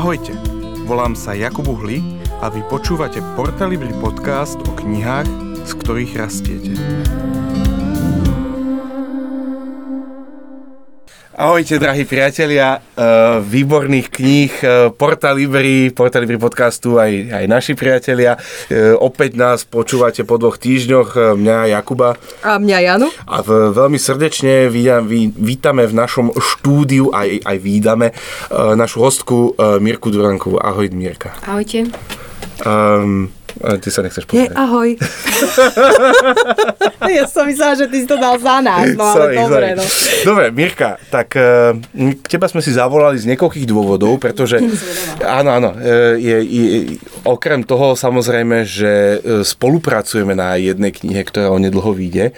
Ahojte, volám sa Jakub Uhli a vy počúvate Portalibri podcast o knihách, z ktorých rastiete. Ahojte, drahí priatelia, uh, výborných kníh uh, Porta Libri, Porta Libri podcastu, aj, aj naši priatelia. Uh, opäť nás počúvate po dvoch týždňoch, mňa Jakuba. A mňa Janu. A v, veľmi srdečne vítam, ví, vítame v našom štúdiu, aj, aj vídame, našu hostku Mirku Durankovú. Ahoj, Mirka. Ahojte. Um, ty sa nechceš Je, povedať. ahoj. ja som myslela, že ty si to dal za nás, no ale Sorry, dobre, sorry. no. Dobre, Mirka, tak k teba sme si zavolali z niekoľkých dôvodov, pretože áno, áno, eh, je, je, okrem toho samozrejme, že eh, spolupracujeme na jednej knihe, ktorá onedlho vyjde,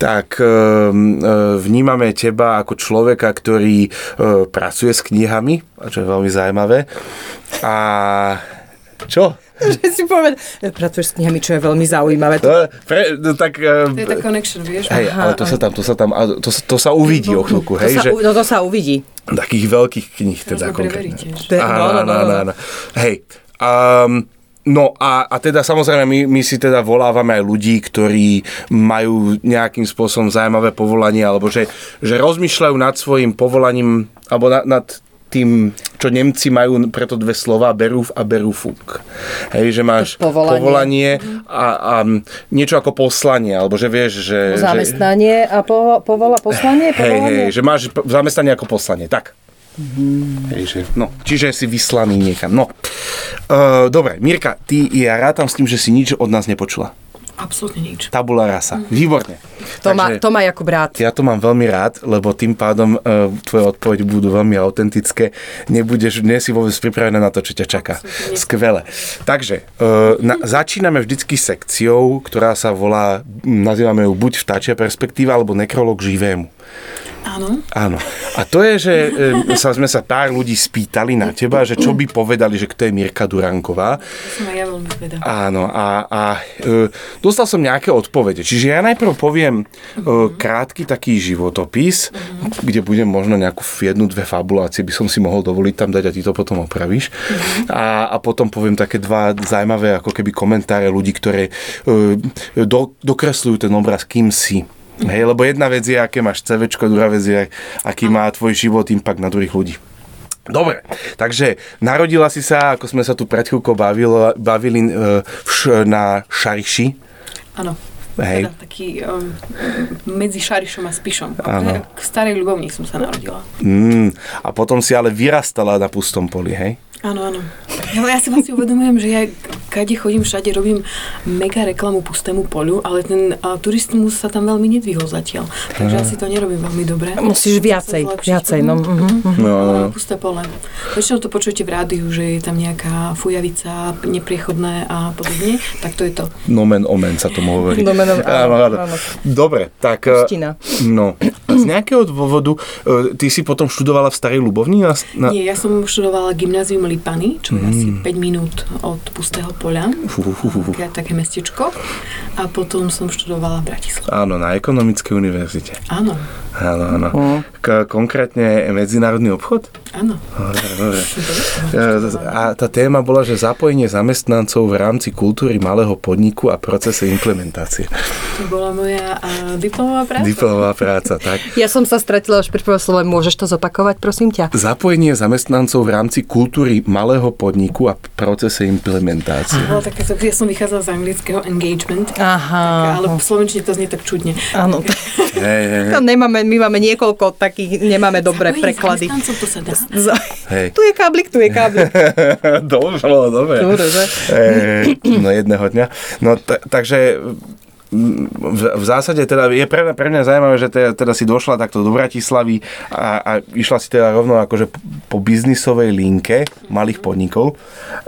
tak vnímame teba ako človeka, ktorý pracuje s knihami, čo je veľmi zaujímavé. A čo? Že si povedal, pracuješ s knihami, čo je veľmi zaujímavé. To, No, pre, no, tak, uh, To je tá connection, vieš? Hej, ale to sa tam, to sa tam, a to, to sa uvidí o chvíľku, to, hej, sa, že no, to sa uvidí. takých veľkých kníh teda konkrétne. To Áno, no, no, áno, no, áno, no. áno. Hej, um, No a, a teda samozrejme my, my si teda volávame aj ľudí, ktorí majú nejakým spôsobom zaujímavé povolanie, alebo že, že rozmýšľajú nad svojim povolaním, alebo nad, nad tým, čo Nemci majú preto dve slova, beruf a berufung. Hej, že máš To povolanie. povolanie a, a niečo ako poslanie, alebo že vieš, že... že Zamestnanie a po, povola, poslanie, Hej, povolanie. hej, že máš zamestnanie ako poslanie, tak. Hej, že, no, čiže si vyslaný niekam. No. Uh, dobre, Mirka, ty, ja rátam s tým, že si nič od nás nepočula. Absolútne nič. Tabula rasa. Výborne. To, má, to má Jakub rád. Ja to mám veľmi rád, lebo tým pádom uh, tvoje odpovede budú veľmi autentické. Nebudeš, nie si vôbec pripravená na to, čo ťa čaká. Skvelé. Takže, uh, na, začíname vždycky sekciou, ktorá sa volá, nazývame ju buď vtáčia perspektíva, alebo nekrolog živému. Áno. Áno. A to je, že sa, sme sa pár ľudí spýtali na teba, že čo by povedali, že kto je Mirka Duranková. Som aj ja veľmi zvedavá. Áno, a, a e, dostal som nejaké odpovede. Čiže ja najprv poviem e, krátky taký životopis, kde budem možno nejakú jednu, dve fabulácie by som si mohol dovoliť tam dať a ty to potom opravíš. A, a potom poviem také dva zaujímavé ako keby komentáre ľudí, ktoré e, do, dokresľujú ten obraz, kým si. Hej, lebo jedna vec je, aké máš CVčko, druhá vec je, aký má tvoj život impact na druhých ľudí. Dobre, takže narodila si sa, ako sme sa tu pred chvíľkou bavili, bavili e, v š, na Šariši. Áno. Hej. Teda taký um, medzi Šarišom a Spišom. Áno. K starej ľubovni som sa narodila. Mm, a potom si ale vyrastala na pustom poli, hej? Áno, áno. Ja, ja si vlastne uvedomujem, že ja kade chodím všade, robím mega reklamu pustému polu, ale ten uh, turizmus sa tam veľmi nedvihol zatiaľ. Takže asi to nerobím veľmi dobre. Musíš viacej, viacej, no. Mhm. mhm. No, no, no. Pusté pole. Väčšinou to počujete v rádiu, že je tam nejaká fujavica, nepriechodné a podobne. Tak to je to. Nomen omen sa tomu hovorí. Nomen omen, áno, áno. áno. Dobre, tak... e, Pustina. No, a z nejakého dôvodu, e, ty si potom študovala v Starej Ľubovni? Na, na... Nie, ja som študovala gymnázium Lipany, čo je asi 5 minút od Pustého poľa. Také, mestečko. A potom som študovala v Bratislave. Áno, na ekonomickej univerzite. Áno, Áno, áno. K- konkrétne medzinárodný obchod? Áno. E, A tá téma bola, že zapojenie zamestnancov v rámci kultúry malého podniku a procese implementácie. To bola moja uh, diplomová práca. Diplomová práca, tak. Ja som sa stratila až pri prvom slove. Môžeš to zopakovať, prosím ťa? Zapojenie zamestnancov v rámci kultúry malého podniku a procese implementácie. Bola také, ja som vychádzala z anglického engagement, Aha. ale v slovenčine to znie tak čudne. Áno. Hej, hej. To nemáme, my máme niekoľko takých, nemáme dobré Zapojenie preklady. to sa dá. Z- Hej. Tu je káblik, tu je káblik. dobre, dobre. Dobre, že? No jedného dňa. No t- takže v, v zásade teda je pre, pre mňa zaujímavé, že teda, teda si došla takto do Bratislavy a, a išla si teda rovno akože po biznisovej linke malých podnikov.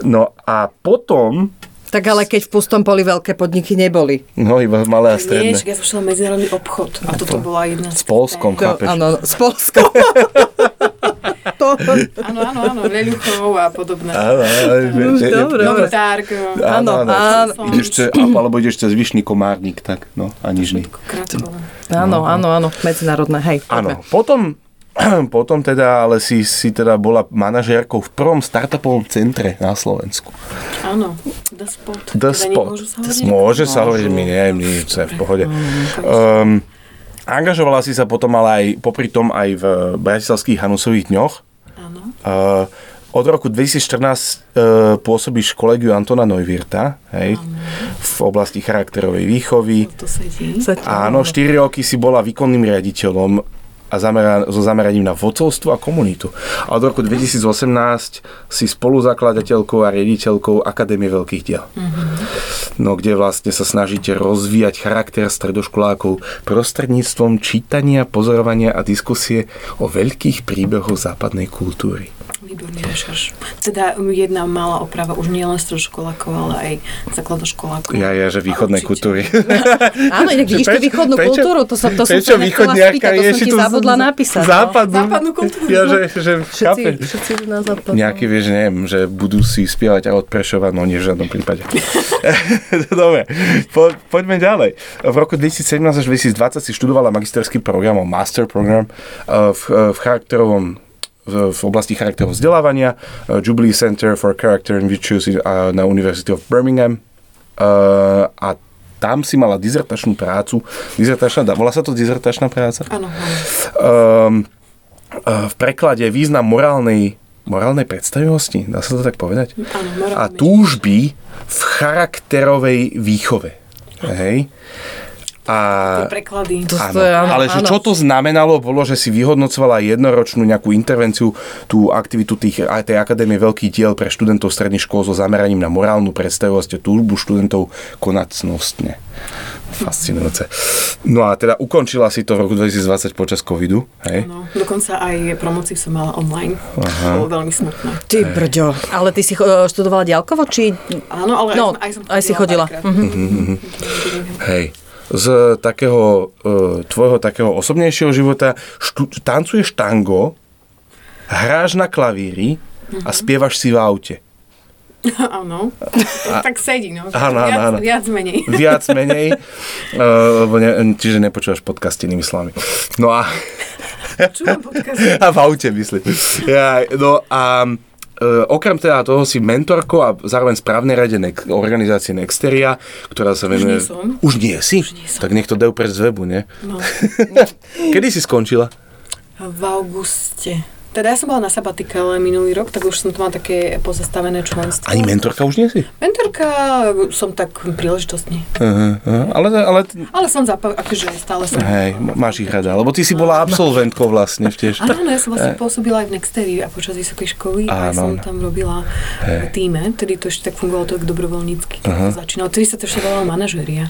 No a potom, Tak ale keď v pustom poli veľké podniky neboli. no iba malé a Nie, stredné. však ja som šla medzinárodný obchod a toto bola jedna S Polskom, chápeš? áno, s Polskou. to, Áno, áno, áno, Leľuchov a podobné. Áno, áno, dobre. Áno, áno. Ideš ce, alebo ideš cez Vyšný Komárnik, tak no, a nižný. áno, áno, áno, medzinárodné, hej. Áno, potom potom teda, ale si, si teda bola manažérkou v prvom startupovom centre na Slovensku. Áno, The Spot. The Teda Spot. nemôžu sa hovoriť? Môže sa hovoriť, my nie, my je v pohode. Um, angažovala si sa potom ale aj popri tom aj v Bratislavských Hanusových dňoch. Áno. Uh, od roku 2014 uh, pôsobíš v kolegiu Antona Neuwirta, hej, v oblasti charakterovej výchovy. To sedí. Áno, 4 roky si bola výkonným riaditeľom a zamera- so zameraním na vodcovstvo a komunitu. A od roku 2018 si spoluzakladateľkou a riaditeľkou Akadémie veľkých diel. No, kde vlastne sa snažíte rozvíjať charakter stredoškolákov prostredníctvom čítania, pozorovania a diskusie o veľkých príbehoch západnej kultúry. Výborný rešerš. Teda jedna malá oprava, už nie len stredoškolákov, ale aj základoškolákov. Ja, ja, že východnej kultúry. Áno, inak vidíš tú východnú prečo- kultúru, to som, to som prečo sa nechcela východniarka spýtať, to som ti zabudla napísať. no. Západnú, Západnú kultúru. Ja, že, že Všetci, všetci na západ. Nejaký, vieš, neviem, že budú si spievať a od Prešova, no nie v žiadnom prípade. Dobre, po, poďme ďalej. V roku 2017 až 2020 si študovala magisterský program, master program eh, v, eh, v charakterovom v, oblasti charakterového vzdelávania eh, Jubilee Center for Character and Virtues eh, na University of Birmingham Eh, a tam si mala dizertačnú prácu. Dizertačná, volá sa to dizertačná práca? Áno, um, v preklade význam morálnej, morálnej predstavivosti, dá sa to tak povedať? Áno, A túžby v charakterovej výchove. Hej? A, Tie preklady. To, áno, je, áno, ale že áno. čo to znamenalo, bolo, že si vyhodnocovala jednoročnú nejakú intervenciu, tú aktivitu tých, aj tej Akadémie veľkých diel pre študentov stredných škôl so zameraním na morálnu predstavivosť a túžbu študentov konať cnostne. Fascinujúce. No a teda ukončila si to v roku 2020 počas covidu, hej? Áno, dokonca aj promociu som mala online. Aha. Bolo veľmi smutné. Ty brďo. Ale ty si cho- študovala diaľkovo, či... Áno, ale No, aj, som, aj som aj si chodila. párkrát. Mhm. Hej. Z takého e, tvojho takého osobnejšieho života štu, tancuješ tango, hráš na klavíri a spievaš si v aute. Áno. Tak sedí, no. Áno, áno, áno. viac menej. Viac menej, e, lebo ne, čiže nepočúvaš podcast inými slovami. No a, Čúvam podcast. a v aute myslím. Ja, no a e, okrem teda toho si mentorkou a zároveň správnej rade Nex- organizácie Nexteria, ktorá sa venuje... nie som. Už nie si? Už nie som. Tak nech to dajú preč z webu, nie? No, Kedy si skončila? v auguste. Teda ja som bola na sabatikale minulý rok, tak už som to mala také pozastavené členstvo. Ani mentorka už nie si? Mentorka som tak príležitostne. Uh, uh, ale, ale Ale som zapa- akože stále som... hej, máš ich rada, lebo ty si bola absolventkou vlastne tiež. Áno, ja som vlastne pôsobila aj v Nexteri a počas vysokej školy a ja som tam robila v týme, tedy to ešte tak fungovalo to tak dobrovoľnícky, keď to začínalo. Tedy sa to ešte volalo manažéria.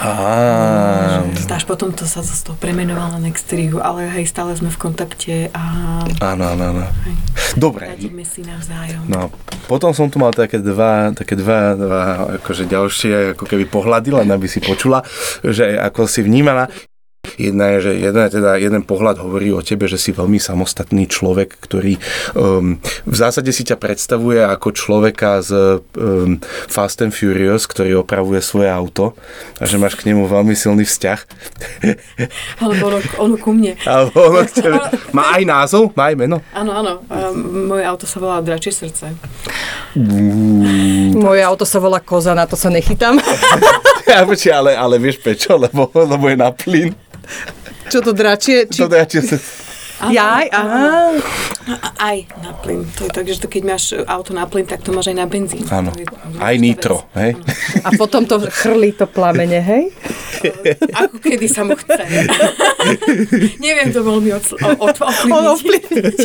Á, Až potom to sa z toho premenovalo na Nexteriu, ale hej, stále sme v kontakte a áno, áno, áno. Dobre, radíme si navzájom. no potom som tu mal také dva, také dva, dva akože ďalšie ako keby pohľady, len aby si počula, že ako si vnímala. Jedna je, že jeden, teda jeden pohľad hovorí o tebe, že si veľmi samostatný človek, ktorý um, v zásade si ťa predstavuje ako človeka z um, Fast and Furious, ktorý opravuje svoje auto a že máš k nemu veľmi silný vzťah. Alebo ono, ono ku mne. Alebo ono k tebe. Má aj názov? Má aj meno? Áno, áno, um, moje auto sa volá Dračie srdce. Moje auto sa volá Koza, na to sa nechytám. Ja, ale, ale vieš prečo? Lebo, lebo je na plyn. Čo to dračie? Či... To dá, či sa... Jaj, aha. Aj na plyn. To je tak, že to, keď máš auto na plyn, tak to máš aj na benzín. Áno. Je Aj vec. nitro, hej? A potom to chrlí to plamene, hej? Ako kedy sa mu chce. Neviem to veľmi od, od, On ovplyvniť.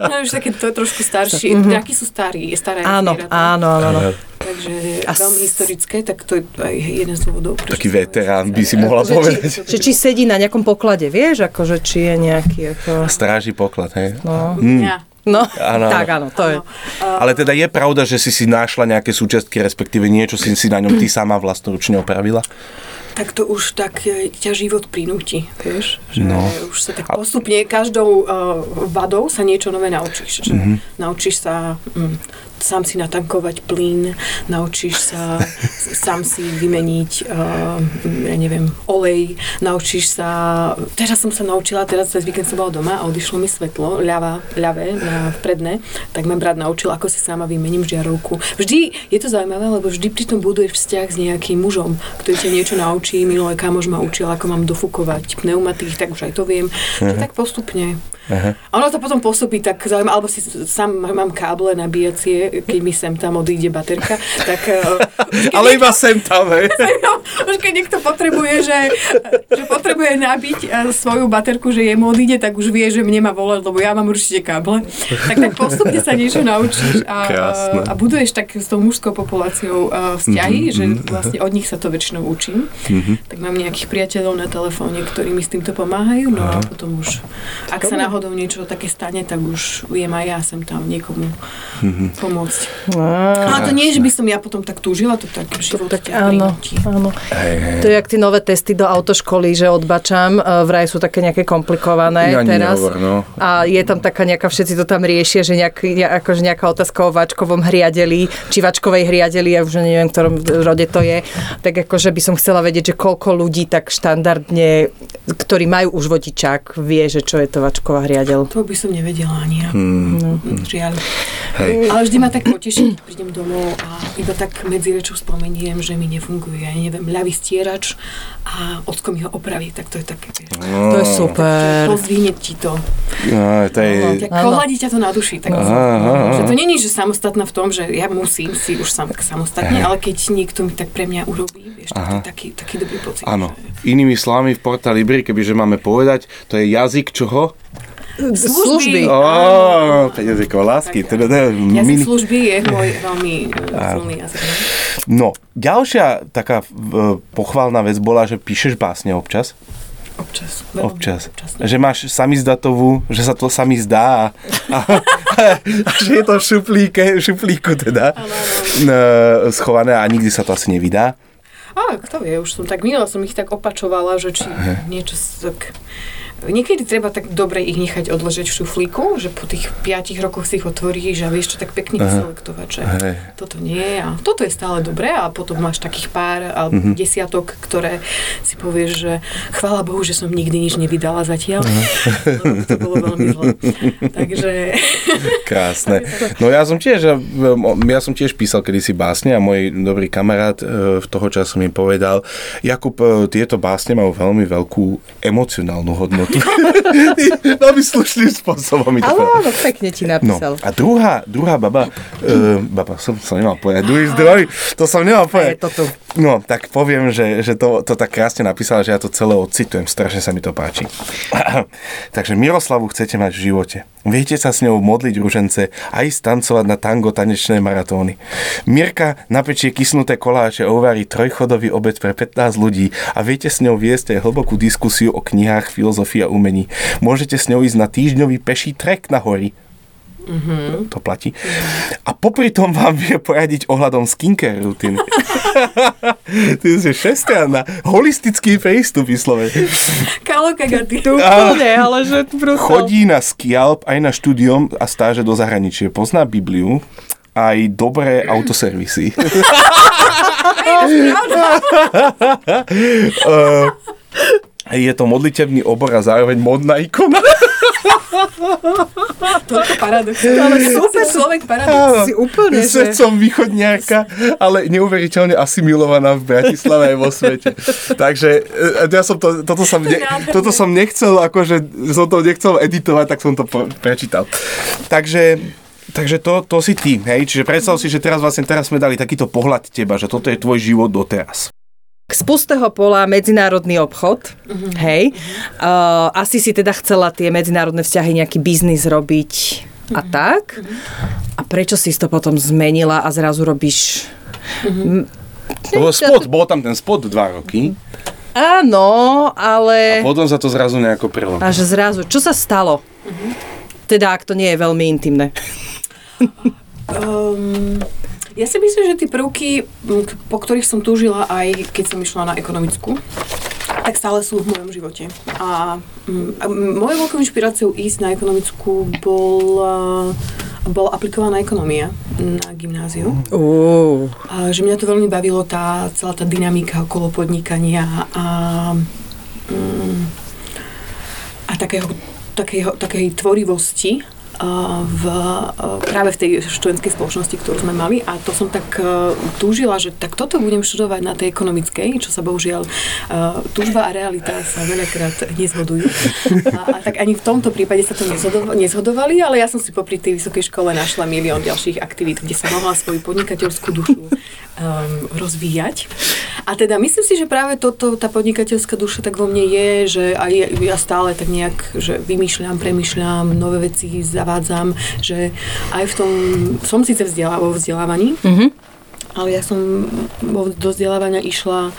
Ono je už také to trošku staršie. Mm-hmm. Draky sú starí, je staré Áno, áno, áno. áno. Takže A veľmi historické, tak to je aj jeden z dôvodov. Taký veterán by si mohla Že či, povedať. že či sedí na nejakom poklade, vieš, akože či je nejaký, ako... Stráži poklad, hej? No. Hm. Ja. No, Áno, tak áno, to je. Ale teda je pravda, že si si našla nejaké súčiastky, respektíve niečo si si na ňom ty sama vlastnoručne opravila? Tak to už tak e, ťa život prinúti, vieš? Že No. už sa tak postupne každou uh, vadou sa niečo nové naučíš. Že Mhm. Naučíš sa mm, sám si natankovať plyn, naučíš sa sám si vymeniť, uh, ja neviem, olej, naučíš sa... Teraz som sa naučila, teraz cez víkend som bola doma a odišlo mi svetlo, ľava, ľavé, na vpredné, tak ma brat naučil, ako si sama vymením žiarovku. Vždy je to zaujímavé, lebo vždy pri tom buduješ vzťah s nejakým mužom, ktorý ťa niečo naučí. Minulé kamož ma učil, ako mám dofúkovať pneumatik, tak už aj to viem. Že tak postupne. Aha. A ono to potom pôsobí tak zaujímavé, alebo si sám mám káble nabíjacie, keď mi sem tam odíde baterka, tak... eh, Ale iba sem tam, hej. Už keď niekto potrebuje, že, že potrebuje nabiť eh, svoju baterku, že jemu odíde, tak už vie, že mne má volať, lebo ja mám určite káble. Tak tak postupne sa niečo naučíš a, Krásne. a buduješ tak s tou mužskou populáciou eh, vzťahy, že vlastne od nich sa to väčšinou učím. Tak mám nejakých priateľov na telefóne, ktorí mi s týmto pomáhajú, no a potom už, ak sa náhodou niečo také stane, tak už viem aj ja sem tam niekomu pomôcť. Ale to nie, že by som ja potom tak túžila, to tak život Tak áno, áno. Hej, hej. To je jak tie nové testy do autoškoly, že odbačam, e, vraj sú také nejaké komplikované Ani teraz. nehovor, no. A je tam taká nejaká, všetci to tam riešia, že nejak, ne- akože nejaká otázka o váčkovom hriadeli, či váčkovej hriadeli, ja už neviem, v ktorom rode to je. Tak akože by som chcela vedieť, že koľko ľudí tak štandardne, ktorí majú už vodičák, vie, že čo je to váčková hriadel. To by som nevedela ani ja. Hmm. No, žiaľ. Hej. Ale vždy ma tak poteší, keď prídem domov a iba tak medzi rečou spomeniem, že mi nefunguje, ja neviem, ľavý stierač a ocko mi ho opraví, tak to je také, vieš. To je super. Pozdvihne ti to. No, to je... Pohľadí ťa to na duši. Tak Aha, aha, že aha. to není, že samostatná v tom, že ja musím si už sam, samostatne, ale keď niekto mi tak pre mňa urobí, vieš, tak to je Aha. taký, taký dobrý pocit. Áno. že- Inými slovami v Porta Libri, kebyže máme povedať, to je jazyk čoho? Služby. Ó, jazykov lásky. Teda, teda, Jazyk mini... služby je môj veľmi uh, silný jazyk. no. No, ďalšia taká uh, pochválna vec bola, že píšeš básne občas. Občas. veľmi Občas. občas. Že máš samizdatovú, že sa to sami zdá a, a, a že je to v šuplíke, šuplíku teda Áno, áno. uh, schované a nikdy sa to asi nevydá. A kto vie, už som tak minula som ich tak opačovala, že či niečo s- tak... Niekedy treba tak dobre ich nechať odložiť v šuflíku, že po tých 5 rokoch si ich otvoríš a vieš to tak pekne vyselektovať, že Hej. toto nie a toto je stále dobré a potom máš takých pár alebo Mhm. desiatok, ktoré si povieš, že chvála Bohu, že som nikdy nič nevydala zatiaľ, lebo to bolo veľmi zle. Takže Krásne. No ja som tiež, ja som tiež písal kedysi básne a môj dobrý kamarát e, v toho času mi povedal, Jakub, e, tieto básne majú veľmi veľkú emocionálnu hodnotu. veľmi slušným spôsobom mi to Ale áno, pekne ti No napísal. a druhá, druhá baba, uh, baba som, som nemal povedať, druhý zdroj, to som nemal Je povedať. to tu. No, tak poviem, že, že to, to tak krásne napísala, že ja to celé odcitujem, strašne sa mi to páči. Takže Miroslavu chcete mať v živote. Viete sa s ňou modliť ružence a ísť tancovať na tango tanečné maratóny. Mirka napečie kysnuté koláče a uvarí trojchodový obed pre 15 ľudí a viete s ňou viesť aj hlbokú diskusiu o knihách, filozofii a umení. Môžete s ňou ísť na týždňový peší trek na hory. Mm-hmm. To platí. A popri tom vám vie poradiť ohľadom skincare rutiny. Ty si šestriana. Holistický prístup, vyslovene. Kalo Kagaty. Úplne, ale že brutál. Chodí na skialp aj na štúdium a stáže do zahraničia. Pozná Bibliu aj dobré autoservisy. Eh, je to modlitebný obor a zároveň modná ikona. Toľko paradox. Ale super človek paradox. Si úplne, že... Srdcom východniarka, ale neuveriteľne asimilovaná v Bratislave aj vo svete. Takže e, ja som to, toto, som ne, toto som nechcel, akože som to nechcel editovať, tak som to prečítal. Takže Takže to, to si ty, hej? Čiže predstav si, že teraz vlastne teraz sme dali takýto pohľad teba, že toto je tvoj život doteraz. Z pustého pola medzinárodný obchod, hej. Uh, asi si teda chcela tie medzinárodné vzťahy, nejaký biznis robiť a tak. A prečo si to potom zmenila a zrazu robíš... Lebo spot, bol tam ten spot dva roky Áno, ale... a potom sa to zrazu nejako prelomilo. A že zrazu, čo sa stalo? Teda, ak to nie je veľmi intimné. Um, ja si myslím, že tie prvky, po ktorých som túžila aj keď som išla na ekonomickú, tak stále sú v mojom živote. A, a mojou veľkou inšpiráciou ísť na ekonomickú bol, bola aplikovaná ekonomia na gymnáziu. Uh. A že mňa to veľmi bavilo, tá, celá tá dynamika okolo podnikania a, a takého, takého, takej tvorivosti v, práve v tej študentskej spoločnosti, ktorú sme mali a to som tak uh, túžila, že tak toto budem študovať na tej ekonomickej, čo sa bohužiaľ uh, túžba a realita sa veľakrát nezhodujú. A, a tak ani v tomto prípade sa to nezhodo- nezhodovali, ale ja som si popri tej vysokej škole našla milión ďalších aktivít, kde som mohla svoju podnikateľskú dušu um, rozvíjať. A teda myslím si, že práve toto, tá podnikateľská duša tak vo mne je, že aj ja stále tak nejak, že vymýšľam, premýšľam, nové veci zavádzam, že aj v tom, som síce vzdelá, vo vzdelávaní, Mhm. ale ja som vo, do vzdelávania išla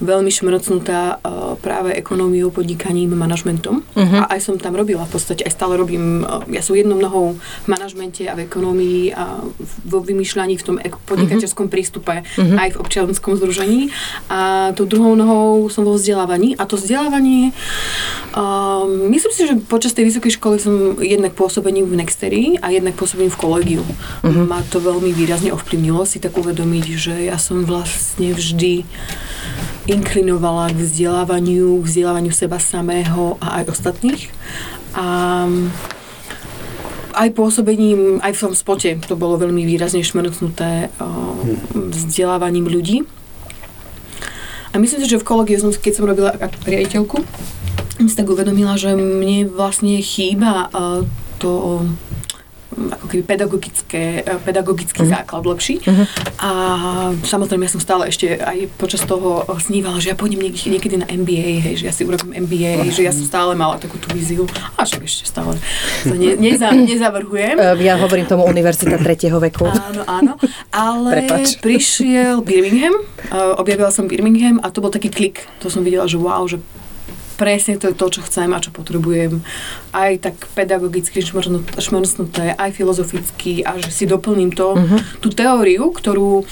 veľmi šmrcnutá uh, práve ekonómiou, podnikaním, manažmentom. Mhm. A aj som tam robila v podstate, aj stále robím, uh, ja som jednou nohou v manažmente a v ekonomii a vo vymýšľaní v tom ek- podnikateľskom prístupe Mhm. aj v občianskom združení. A tou druhou nohou som vo vzdelávaní. A to vzdelávanie, uh, myslím si, že počas tej vysokej školy som jednak pôsobením v Nexterii a jednak pôsobením v kolegiu. Mhm. Ma to veľmi výrazne ovplyvnilo si tak uvedomiť, že ja som vlastne vždy inklinovala k vzdelávaniu, k vzdelávaniu seba samého a aj ostatných. A aj pôsobením, aj v tom spote to bolo veľmi výrazne šmrcnuté uh, vzdelávaním ľudí. A myslím si, že v kolegiu, keď som robila riaditeľku, som si tak uvedomila, že mne vlastne chýba uh, to ako keby pedagogické, uh, pedagogický základ lepší. A samozrejme, ja som stále ešte aj počas toho uh, snívala, že ja pôjdem niekde, niekedy na MBA, hej, že ja si urobím MBA, že ja som stále mala takú tú víziu. A však ešte stále sa ne, neza, nezavrhujem. E, Ja hovorím tomu univerzita tretieho veku. Áno, áno. Ale Prepač. prišiel Birmingham, objavila som Birmingham a to bol taký klik. To som videla, že wow, že presne to je to, čo chcem a čo potrebujem. Aj tak pedagogicky šmrcnuté, aj filozoficky a že si doplním to, tú teóriu, ktorú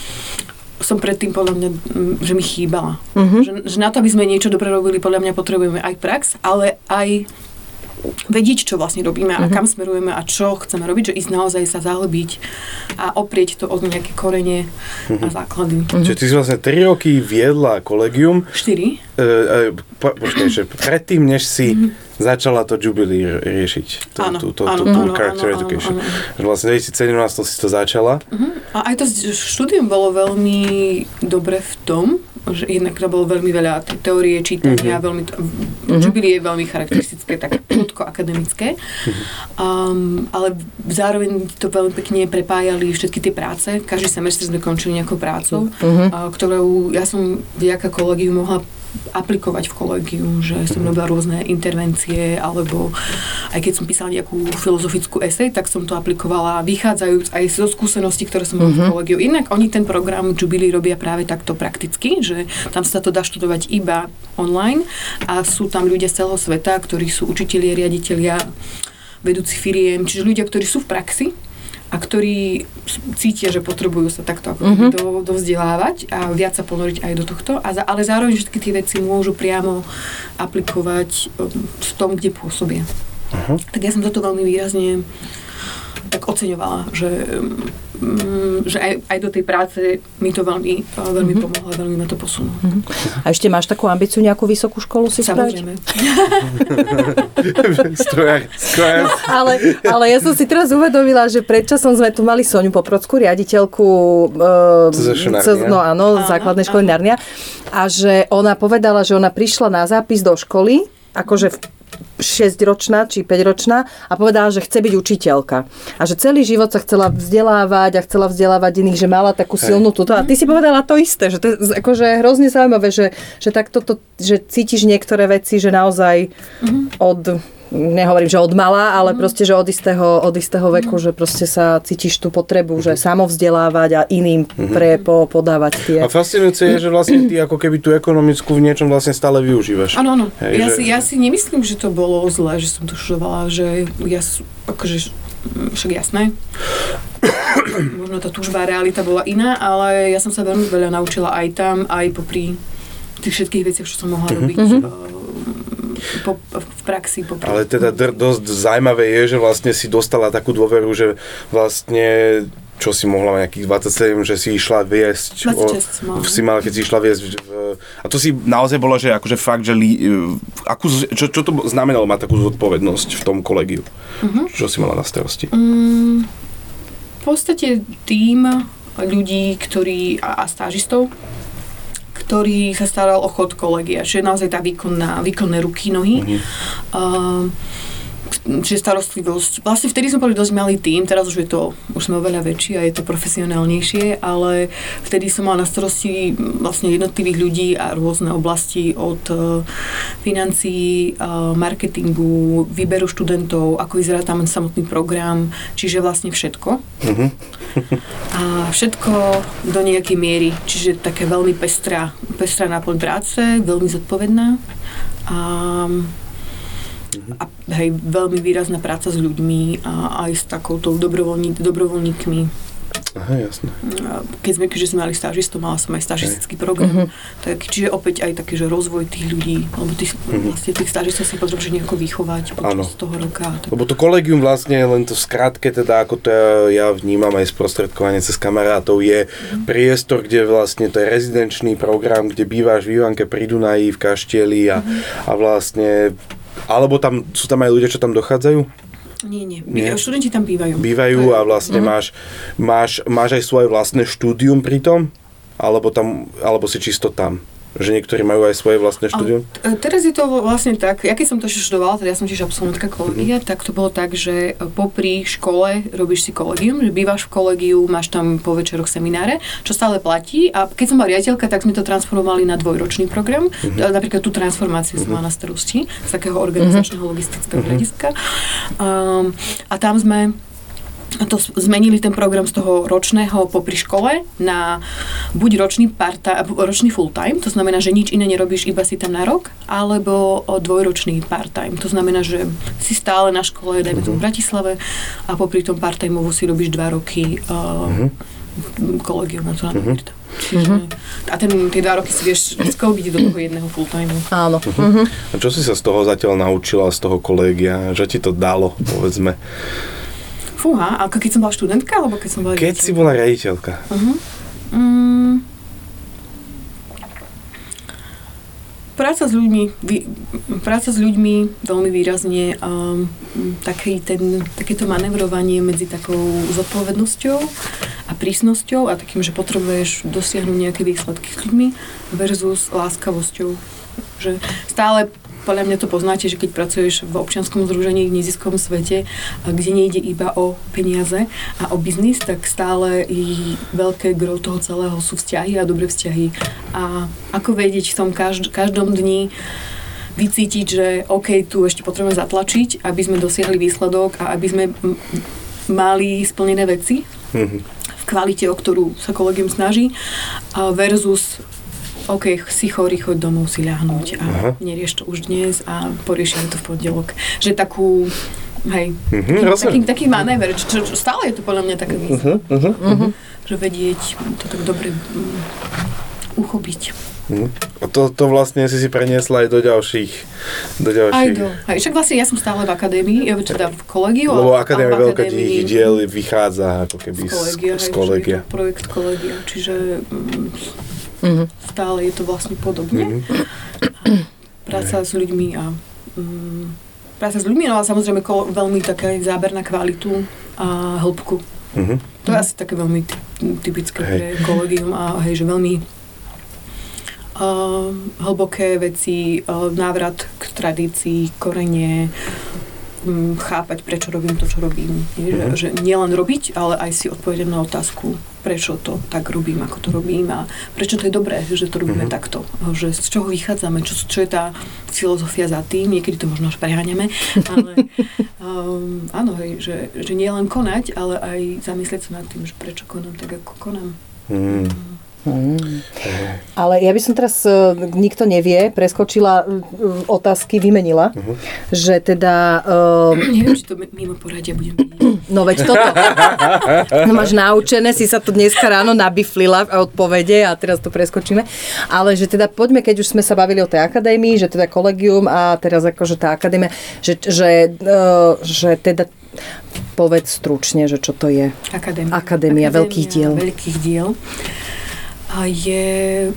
som predtým podľa mňa, mm, že mi chýbala. Že, že na to, aby sme niečo dobre robili, podľa mňa potrebujeme aj prax, ale aj vedieť, čo vlastne robíme a kam smerujeme a čo chceme robiť, že ísť naozaj sa zahlbiť a oprieť to od nejaké korene a základy. Čiže ty si vlastne 3 roky viedla kolegium, Štyri. e, e, po, počkaj, že predtým, než si začala to Jubilee riešiť, tú, Áno, tú, tú, áno, tú, tú áno, character áno, áno, education. áno. Že vlastne v 2017 si to začala. A aj to štúdium bolo veľmi dobre v tom, že jednak to bolo veľmi veľa teórie, čítania, veľmi to, Jubilee je veľmi charakteristické, tak prudko akademické, um, ale zároveň to veľmi pekne prepájali všetky tie práce. Každý semestr sme končili nejakou prácou, a, ktorú ja som vďaka kolegiu mohla aplikovať v kolegiu, že som robila rôzne intervencie, alebo aj keď som písala nejakú filozofickú esej, tak som to aplikovala vychádzajúc aj zo skúseností, ktoré som mala v kolegiu. Inak oni ten program Jubilee robia práve takto prakticky, že tam sa to dá študovať iba online a sú tam ľudia z celého sveta, ktorí sú učitelia, riaditeľia, vedúci firiem, čiže ľudia, ktorí sú v praxi a ktorí cítia, že potrebujú sa takto ako mm-hmm. do, dovzdelávať a viac sa ponoriť aj do tohto, a za, ale zároveň všetky tie veci môžu priamo aplikovať um, v tom, kde pôsobia. Uh-huh. Tak ja som toto veľmi výrazne tak oceňovala, že, um, že aj, aj do tej práce mi to veľmi, veľmi mm-hmm. pomohlo, a veľmi ma to posunulo. Mm-hmm. A ešte máš takú ambíciu nejakú vysokú školu si? Samozrejme. Strojár, strojár. Ale, ale ja som si teraz uvedomila, že predčasom sme tu mali Soňu Poprockú, riaditeľku uh, CZŠ Narnia. no áno, Áno, základnej školy áno. Narnia. A že ona povedala, že ona prišla na zápis do školy, akože 6-ročná či 5-ročná a povedala, že chce byť učiteľka. A že celý život sa chcela vzdelávať a chcela vzdelávať iných, že mala takú silnú túto. A ty si povedala to isté, že to je akože hrozne zaujímavé, že, že takto to, že cítiš niektoré veci, že naozaj od nehovorím, že od mala, ale proste, že od istého, od istého veku, že proste sa cítiš tú potrebu, že samovzdelávať a iným pre po, podávať tie... A fascinujúce je, že vlastne ty ako keby tú ekonomickú v niečom vlastne stále využívaš. Áno, áno. Ja, že- si, ja si nemyslím, že to bolo zlé, že som to študovala, že ja akože však jasné. Možno tá túžba a realita bola iná, ale ja som sa veľmi veľa naučila aj tam, aj popri tých všetkých veciach, čo som mohla robiť eh, po, v praxi. Popri. Ale teda dr- dosť zaujímavé je, že vlastne si dostala takú dôveru, že vlastne čo si mohla nejakých 27, že si išla viesť. 26 som mala. si mala, keď si išla viesť. V, a to si naozaj bolo, že akože fakt, že li, akú, čo, čo to znamenalo mať takú zodpovednosť v tom kolegiu? Mhm. Čo si mala na starosti? Mm, v podstate tým ľudí, ktorí, a, a stážistov, ktorý sa staral o chod kolegia, čiže naozaj tá výkonná, výkonné ruky, nohy. Mhm. Uh, čiže starostlivosť. Vlastne vtedy sme boli dosť malý tým, teraz už je to, už sme oveľa väčší a je to profesionálnejšie, ale vtedy som mala na starosti vlastne jednotlivých ľudí a rôzne oblasti od uh, financií, uh, marketingu, výberu študentov, ako vyzerá tam samotný program, čiže vlastne všetko. Mhm. A všetko do nejakej miery, čiže také veľmi pestrá, pestrá náplň práce, veľmi zodpovedná a, a hej, veľmi výrazná práca s ľuďmi a aj s takouto dobrovoľní, dobrovoľníkmi. Aha, jasné. Keď sme, keďže sme mali stážistov, mala som aj stážistický program, tak, čiže opäť aj taký, že rozvoj tých ľudí, lebo tých, vlastne tých stážistov si potrebuješ nejako vychovať počas toho roka. Tak, Lebo to kolegium vlastne, len to v skratke, teda ako to ja, ja vnímam aj sprostredkovanie cez kamarátov, je priestor, kde vlastne to je rezidenčný program, kde bývaš v Ivanke pri Dunaji, v Kaštieli a, a vlastne alebo tam, sú tam aj ľudia, čo tam dochádzajú? nie, nie, Nie? Študenti tam bývajú. Bývajú a vlastne máš, máš, máš aj svoje vlastné štúdium pri tom? Alebo, tam, alebo si čisto tam? Že niektorí majú aj svoje vlastné štúdium? A, e, teraz je to vlastne tak, ja keď som to študovala, teda ja som tiež absolventka kolegia, Mhm. tak to bolo tak, že e, popri škole robíš si kolegium, že bývaš v kolegiu, máš tam po večeroch semináre, čo stále platí a keď som bola riaditeľka, tak sme to transformovali na dvojročný program. Mhm. A Napríklad tú transformáciu som mala na starosti z takého organizačného logistického Mhm. hľadiska. Um, a tam sme to zmenili ten program z toho ročného popri škole na buď ročný, parta, ročný full time, to znamená, že nič iné nerobíš, iba si tam na rok, alebo dvojročný part time. To znamená, že si stále na škole, dajme tomu v Bratislave a popri tom part timeovo si robíš dva roky uh, kolegium na to na Čiže, A ten, tie dva roky si vieš skoubiť do toho jedného full timeu. Áno. Mhm. A čo si sa z toho zatiaľ naučila, z toho kolegia? Že ti to dalo, povedzme? Fúha, ako keď som bola študentka, alebo keď som bola Keď si bola riaditeľka. Mm. Práca s ľuďmi, vy, práca s ľuďmi veľmi výrazne um, taký ten, takéto manevrovanie medzi takou zodpovednosťou a prísnosťou a takým, že potrebuješ dosiahnuť nejaké výsledky s ľuďmi versus láskavosťou. Že stále podľa mňa to poznáte, že keď pracuješ v občianskom združení v neziskovom svete, kde nejde iba o peniaze a o biznis, tak stále i veľké gro toho celého sú vzťahy a dobré vzťahy. A ako vedieť v tom každ- každom dni vycítiť, že OK, tu ešte potrebujeme zatlačiť, aby sme dosiahli výsledok a aby sme m- mali splnené veci Mhm. v kvalite, o ktorú sa kolegium snaží, versus OK, si chorý, choď domov si ľahnúť a Aha. nerieš to už dnes a poriešime to v pondelok. Že takú, hej, Mhm, taký, taký, taký manéver, čo, čo, čo stále je to podľa mňa taká výzva, Mhm, že vedieť to tak dobre mm, uchopiť. mhm. A to, to vlastne si si preniesla aj do ďalších, do Aj ďalších. do, hej, však vlastne ja som stále v akadémii, ja teda v kolegiu. Lebo ale- akadémia veľká akadémii- tých diel vychádza ako keby z z, kolegia, z hej, kolegia. je to projekt kolegia, čiže mm, Mhm. stále je to vlastne podobne. Mhm. Práca s ľuďmi a mm, práca s ľuďmi, no a samozrejme ko, veľmi taká záber na kvalitu a hĺbku. Mhm. To je asi také veľmi ty- typické Hej. pre kolegium a hej, že veľmi uh, hlboké veci, uh, návrat k tradícii, korene, mm, chápať, prečo robím to, čo robím. Je, že, že nielen robiť, ale aj si odpovedať na otázku, prečo to tak robím, ako to robím a prečo to je dobré, že to robíme mm-hmm. takto. Že z čoho vychádzame, čo, čo je tá filozofia za tým, niekedy to možno až preháňame, ale um, áno, hej, že, že nie len konať, ale aj zamyslieť sa nad tým, že prečo konám tak, ako konám. Mm. Hmm. Ale ja by som teraz, e, nikto nevie, preskočila e, otázky, vymenila, uh-huh. že teda... Uh, Neviem, či to mimo poradia budem No veď toto. No máš naučené, si sa to dneska ráno nabiflila v odpovede a teraz to preskočíme. Ale že teda poďme, keď už sme sa bavili o tej akadémii, že teda kolegium a teraz akože tá akadémia, že, že, uh, že teda povedz stručne, že čo to je. Akadémia. Akadémia, Akadémia veľkých diel. Veľkých diel je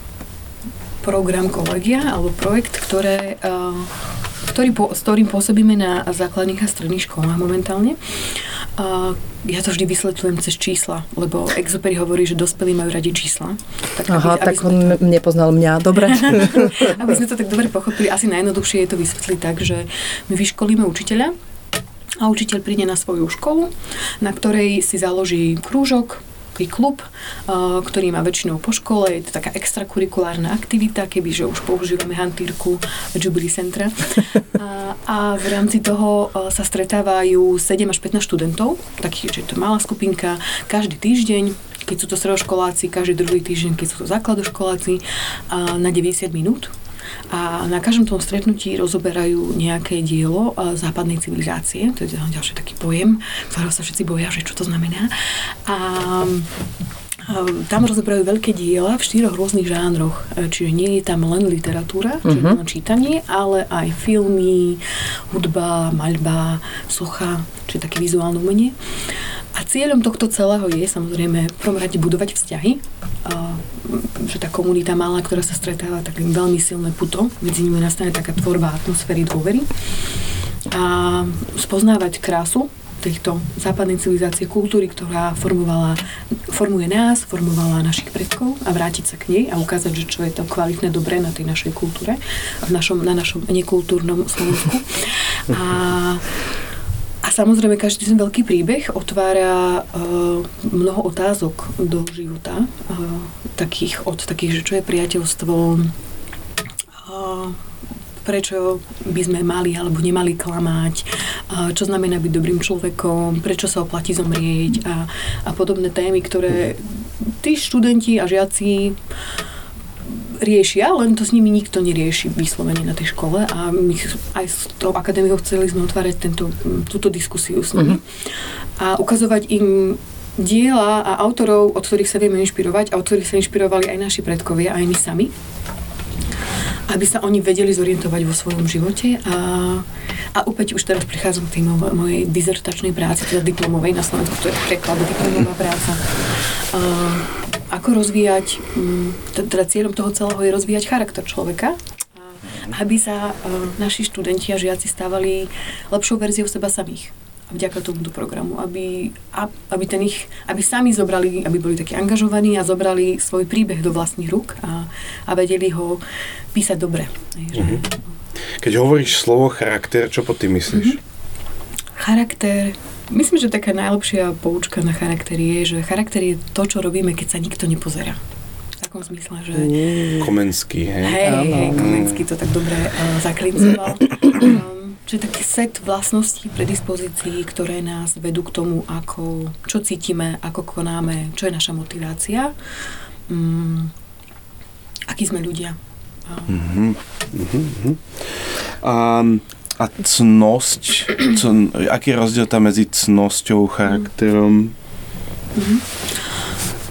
program kolegia alebo projekt, ktoré, ktorý, s ktorým pôsobíme na základných a stredných školách momentálne. Ja to vždy vysvetľujem cez čísla, lebo Exupery hovorí, že dospelí majú radi čísla. Tak Aha, aby, tak aby on to... nepoznal mňa, dobre. aby sme to tak dobre pochopili, asi najjednoduchšie je to vysvetliť tak, že my vyškolíme učiteľa a učiteľ príde na svoju školu, na ktorej si založí krúžok, taký klub, ktorý má väčšinou po škole, je to taká extrakurikulárna aktivita, keby že už používame hantírku Jubilee Centra. A, a v rámci toho sa stretávajú 7 až 15 študentov, takých, že to malá skupinka, každý týždeň, keď sú to stredoškoláci, každý druhý týždeň, keď sú to základoškoláci, na 90 minút a na každom tom stretnutí rozoberajú nejaké dielo západnej civilizácie, to je ďalší taký pojem, ktorého sa všetci boja, že čo to znamená. A tam rozoberajú veľké diela v štyroch rôznych žánroch. Čiže nie je tam len literatúra, čiže uh-huh. len čítanie, ale aj filmy, hudba, maľba, socha, čiže také vizuálne umenie. A cieľom tohto celého je samozrejme v prvom rade budovať vzťahy, že tá komunita malá, ktorá sa stretáva, tak veľmi silné puto, medzi nimi nastane taká tvorba atmosféry dôvery a spoznávať krásu tejto západnej civilizácie, kultúry, ktorá formovala, formuje nás, formovala našich predkov a vrátiť sa k nej a ukázať, že čo je to kvalitné, dobré na tej našej kultúre, v našom, na našom nekultúrnom Slovensku. A samozrejme, každý ten veľký príbeh otvára uh, mnoho otázok do života, uh, takých, od takých, že čo je priateľstvo, uh, prečo by sme mali alebo nemali klamať, čo znamená byť dobrým človekom, prečo sa oplatí zomrieť a, a podobné témy, ktoré tí študenti a žiaci riešia, len to s nimi nikto nerieši vyslovene na tej škole a my aj s tou akadémiou chceli sme otvárať tento, túto diskusiu s nimi uh-huh. a ukazovať im diela a autorov, od ktorých sa vieme inšpirovať a od ktorých sa inšpirovali aj naši predkovia, aj my sami aby sa oni vedeli zorientovať vo svojom živote a, a opäť už teraz prichádzam k tej mojej dizertačnej práci, teda diplomovej na Slovensku, to je preklad diplomová práca. A, ako rozvíjať, mm, teda cieľom toho celého je rozvíjať charakter človeka, aby sa e, naši študenti a žiaci stávali lepšou verziou seba samých vďaka tomuto programu, aby, aby, ten ich, aby sami zobrali, aby boli takí angažovaní a zobrali svoj príbeh do vlastných rúk a, a vedeli ho písať dobre. Mm-hmm. Keď hovoríš slovo charakter, čo pod tým myslíš? Mm-hmm. Charakter Myslím, že taká najlepšia poučka na charakter je, že charakter je to, čo robíme, keď sa nikto nepozerá. V takom zmysle, že... Mm. Komenský, hej? Hej, hej, Komenský to tak dobre uh, zaklincoval. Um, čiže taký set vlastností, predispozícií, ktoré nás vedú k tomu, ako, čo cítime, ako konáme, čo je naša motivácia, um, akí sme ľudia. Um, uh-huh, uh-huh. Um, a cnosť, cn, aký je rozdiel tam medzi cnosťou, charakterom? Mm-hmm.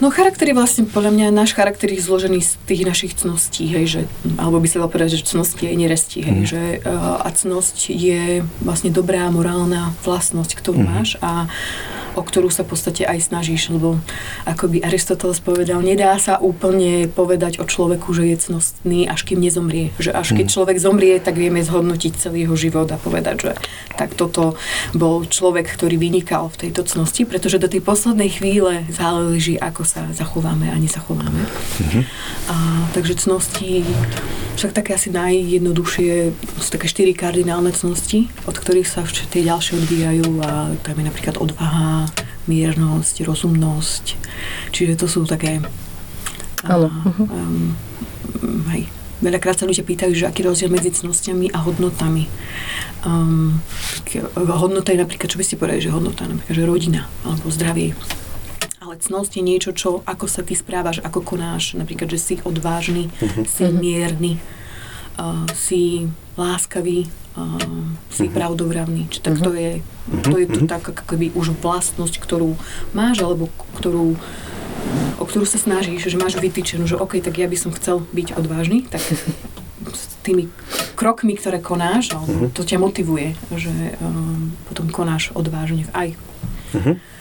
No charakter je vlastne, podľa mňa, náš charakter je zložený z tých našich cností, hej, že, alebo by sa dalo povedať, že cnosť je nerestí, hej, mm. že uh, a cnosť je vlastne dobrá morálna vlastnosť, ktorú mm. máš a o ktorú sa v podstate aj snažíš, lebo ako by Aristoteles povedal, nedá sa úplne povedať o človeku, že je cnostný, až kým nezomrie. Že až keď mhm. človek zomrie, tak vieme zhodnotiť celý jeho život a povedať, že tak toto bol človek, ktorý vynikal v tejto cnosti, pretože do tej poslednej chvíle záleží, ako sa zachováme a nezachováme. Mm-hmm. A, takže cnosti však také asi najjednoduchšie sú také štyri kardinálne cnosti, od ktorých sa tie ďalšie odvíjajú a tam je napríklad odvaha, miernosť, rozumnosť. Čiže to sú také... Áno. Um, hej. Veľakrát sa ľudia pýtajú, že aký je rozdiel medzi cnostiami a hodnotami. Um, tak, hodnota je napríklad, čo by ste povedali, že hodnota je napríklad, že rodina alebo zdravie. Ale cnosť je niečo, čo, ako sa ty správaš, ako konáš, napríklad, že si odvážny, si mierny, uh, si láskavý, uh, si pravdovravný. Čiže tak to je, to je to tak, ako keby už vlastnosť, ktorú máš, alebo ktorú o ktorú sa snažíš, že máš vytýčenú, že OK, tak ja by som chcel byť odvážny, tak s tými krokmi, ktoré konáš, alebo to ťa motivuje, že um, potom konáš odvážne aj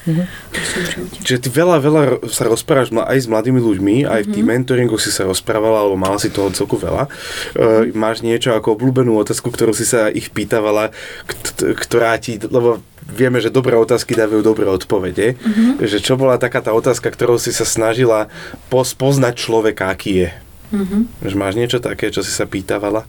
v svojom živote. Čiže ty veľa, veľa sa rozprávaš aj s mladými ľuďmi, aj v tým mentoringu si sa rozprávala, alebo mala si toho celku veľa. Uh, máš niečo ako obľúbenú otázku, ktorú si sa ich pýtavala, kt- ktorá ti, lebo vieme, že dobré otázky dávajú dobré odpovede, že čo bola taká tá otázka, ktorou si sa snažila poznať človeka, aký je. Že máš niečo také, čo si sa pýtavala?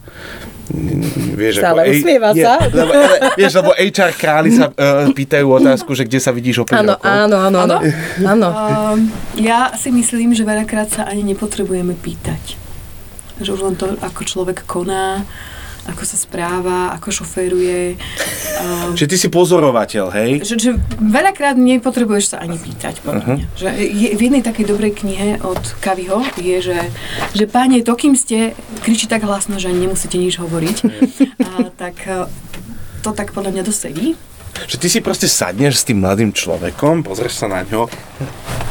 Vieš, Stále ej- usmieva nie, sa. Lebo, ale, vieš, lebo HR králi sa uh, pýtajú otázku, že kde sa vidíš o 5 Áno, rokov. áno, áno, áno. Áno. Um, ja si myslím, že veľakrát sa ani nepotrebujeme pýtať. Že už len to, ako človek koná, ako sa správa, ako šoféruje. Um, Čiže ty si pozorovateľ, hej? že, že veľakrát nepotrebuješ sa ani pýtať, podľa mňa. Že je, v jednej takej dobrej knihe od Kaviho je, že, že páne, to kým ste, kričí tak hlasno, že nemusíte nič hovoriť. A, tak eh, to tak podľa mňa dosedí. Že ty si proste sadneš s tým mladým človekom, pozrieš sa na ňo.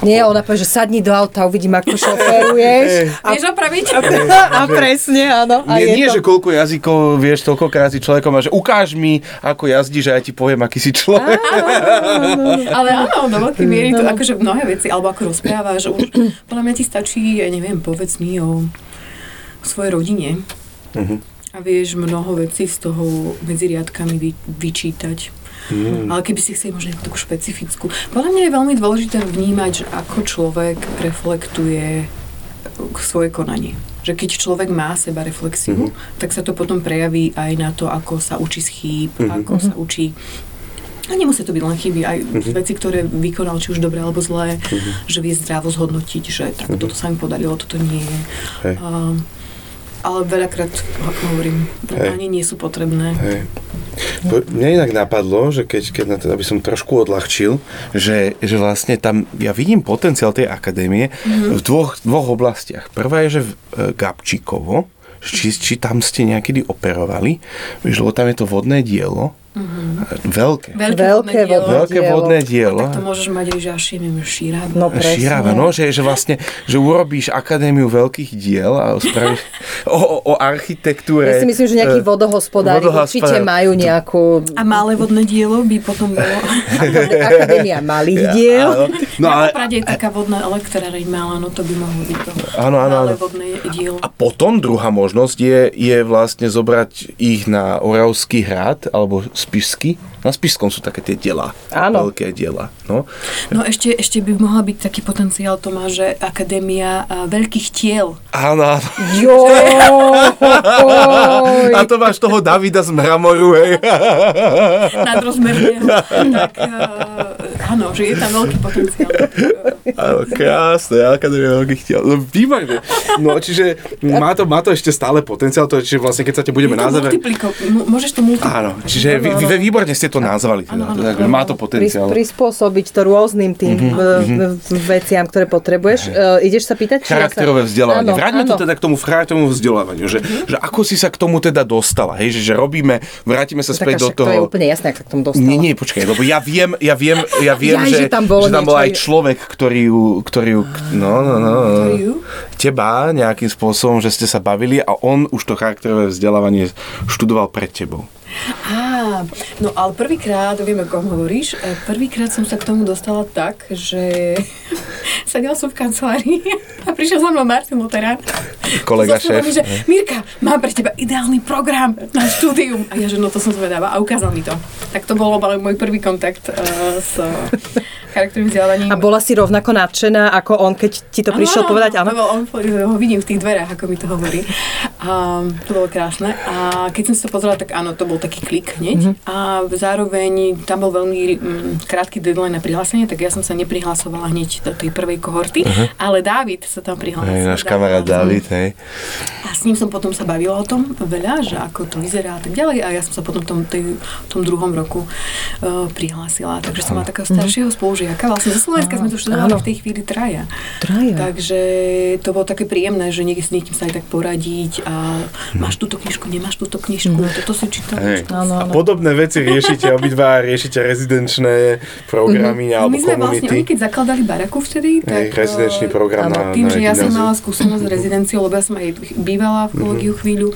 Nie, ona povie, že sadni do auta, uvidím, ako šoferuješ. A, Vieš opraviť? a presne, áno. A Nie, je nie to... že koľko jazykov vieš, toľkokrát si človekom a že ukáž mi, ako jazdíš a ja ti poviem, aký si človek. Ale áno, do veľkej miery to akože mnohé veci, alebo ako rozprávaš, už podľa mňa ti stačí, ja neviem, povedz mi o svojej rodine a vieš mnoho vecí z toho medzi riadkami vy, vyčítať. Ale keby si chceli možno nejakú takú špecifickú. Podľa mňa je veľmi dôležité vnímať, že ako človek reflektuje k svoje konanie. Že keď človek má seba reflexiu, tak sa to potom prejaví aj na to, ako sa učí z chýb, ako sa učí a nemusí to byť len chyby, aj veci, ktoré vykonal, či už dobré alebo zlé, že vie zdravo zhodnotiť, že tak toto sa mi podarilo, toto nie. Hej. Um, ale veľakrát, hovorím, Hej. ani nie sú potrebné. Hej. Mne inak napadlo, že keď, keď na to, aby som trošku odľahčil, že, že vlastne tam ja vidím potenciál tej akadémie v dvoch, dvoch oblastiach. Prvá je, že v e, Gabčíkovo, či, či tam ste niekedy operovali, lebo tam je to vodné dielo, veľké. Veľké dielo. vodné Veľké dielo. vodné dielo. Tak to môžeš mať že až neviem, šíra. No presne. Šírava, no, že, že vlastne, že urobíš akadémiu veľkých diel a spravíš o, o, o architektúre. Ja si myslím, že nejakí eh, vodohospodári vodohospodári. určite majú nejakú A malé vodné dielo by potom bolo... akadémia malých diel. Áno. No Na ale, Poprade je taká vodná elektráreň malá, no to by mohlo byť to. Áno, áno, Malé áno. vodné dielo. A potom druhá možnosť je, je vlastne zobrať ich na Oravský hrad alebo Spišsky. Na Spišskom sú také tie diela. Áno. Veľké diela. No. No ešte, ešte by mohla byť taký potenciál, to má, že Akadémia a, veľkých tiel. Áno, áno. Joj. A to máš toho Davida z Mramoru, hej. nadrozmerného. tak uh, áno, že je tam veľký potenciál. Áno, krásne, Akadémia veľkých tiel. No, výborne. No, čiže má to, má to ešte stále potenciál, to je, čiže vlastne keď sa te budeme Je na to záver... multipliko, m- môžeš to multiplikovať. Áno, čiže vy, vy, výborne ste to nazvali. Teda, Áno, áno, áno. má to potenciál. prispôsobiť to rôznym tým mm-hmm. veciam, ktoré potrebuješ. Uh, ideš sa pýtať? charakterové vzdelávanie. Áno, Vráťme to áno. teda k tomu charakterovému vzdelávaniu, že, že ako si sa k tomu teda dostala, hej, že, že robíme, vrátime sa Tak späť do toho... to je úplne jasné, ako sa k tomu dostala. Nie, nie, počkaj, lebo ja viem, ja viem, ja viem, Jaj, že, že tam bolo že tam bol aj človek, ktorý ju, ktorý ju, no, no, no, teba nejakým spôsobom, že ste sa bavili a on už to charakterové vzdelávanie študoval pred tebou. Á, no ale prvýkrát, viem, o kom hovoríš, e, prvýkrát som sa k tomu dostala tak, že sedela som v kancelárii a prišiel za mnou Martin Luterán. Kolega šéf. mi, že Mirka, mám pre teba ideálny program na štúdium. A ja, že no to som zvedáva a ukázal mi to. Tak to bol ale môj prvý kontakt uh, s charakterovým vzdelávaním. A bola si rovnako nadšená, ako on, keď ti to prišiel povedať? Áno. Lebo on, ho vidím v tých dverách, ako mi to hovorí. A to bolo krásne. A keď som sa pozerala, tak áno, to bol taký klik hneď. Mm-hmm. A zároveň tam bol veľmi mm, krátky deadline na prihlásenie, tak ja som sa neprihlasovala hneď do tej prvej kohorty, uh-huh. ale Dávid sa tam prihlásil. Hej, náš kamarát Dávid, hej. A s ním som potom sa bavila o tom veľa, že ako to vyzerá a tak ďalej. A ja som sa potom v tom, tej, tom druhom roku uh, prihlásila. Takže som mala takého staršieho spolužiaka. Vlastne zo Slovenska sme to študovali v tej chvíli traja. Traja. Takže to bolo také príjemné, že niekde s niekým sa aj tak poradiť a máš túto knižku, nemáš túto knižku, mm. toto si čítal. Hej. A podobné veci riešite obidva, riešite rezidenčné programy mm. alebo My sme vlastne, oni keď zakladali baraku vtedy, tak... Hej, rezidenčný program na, tým, na že ja som mala skúsenosť s rezidenciou, lebo ja som aj bývala v kolegiu mm-hmm. chvíľu,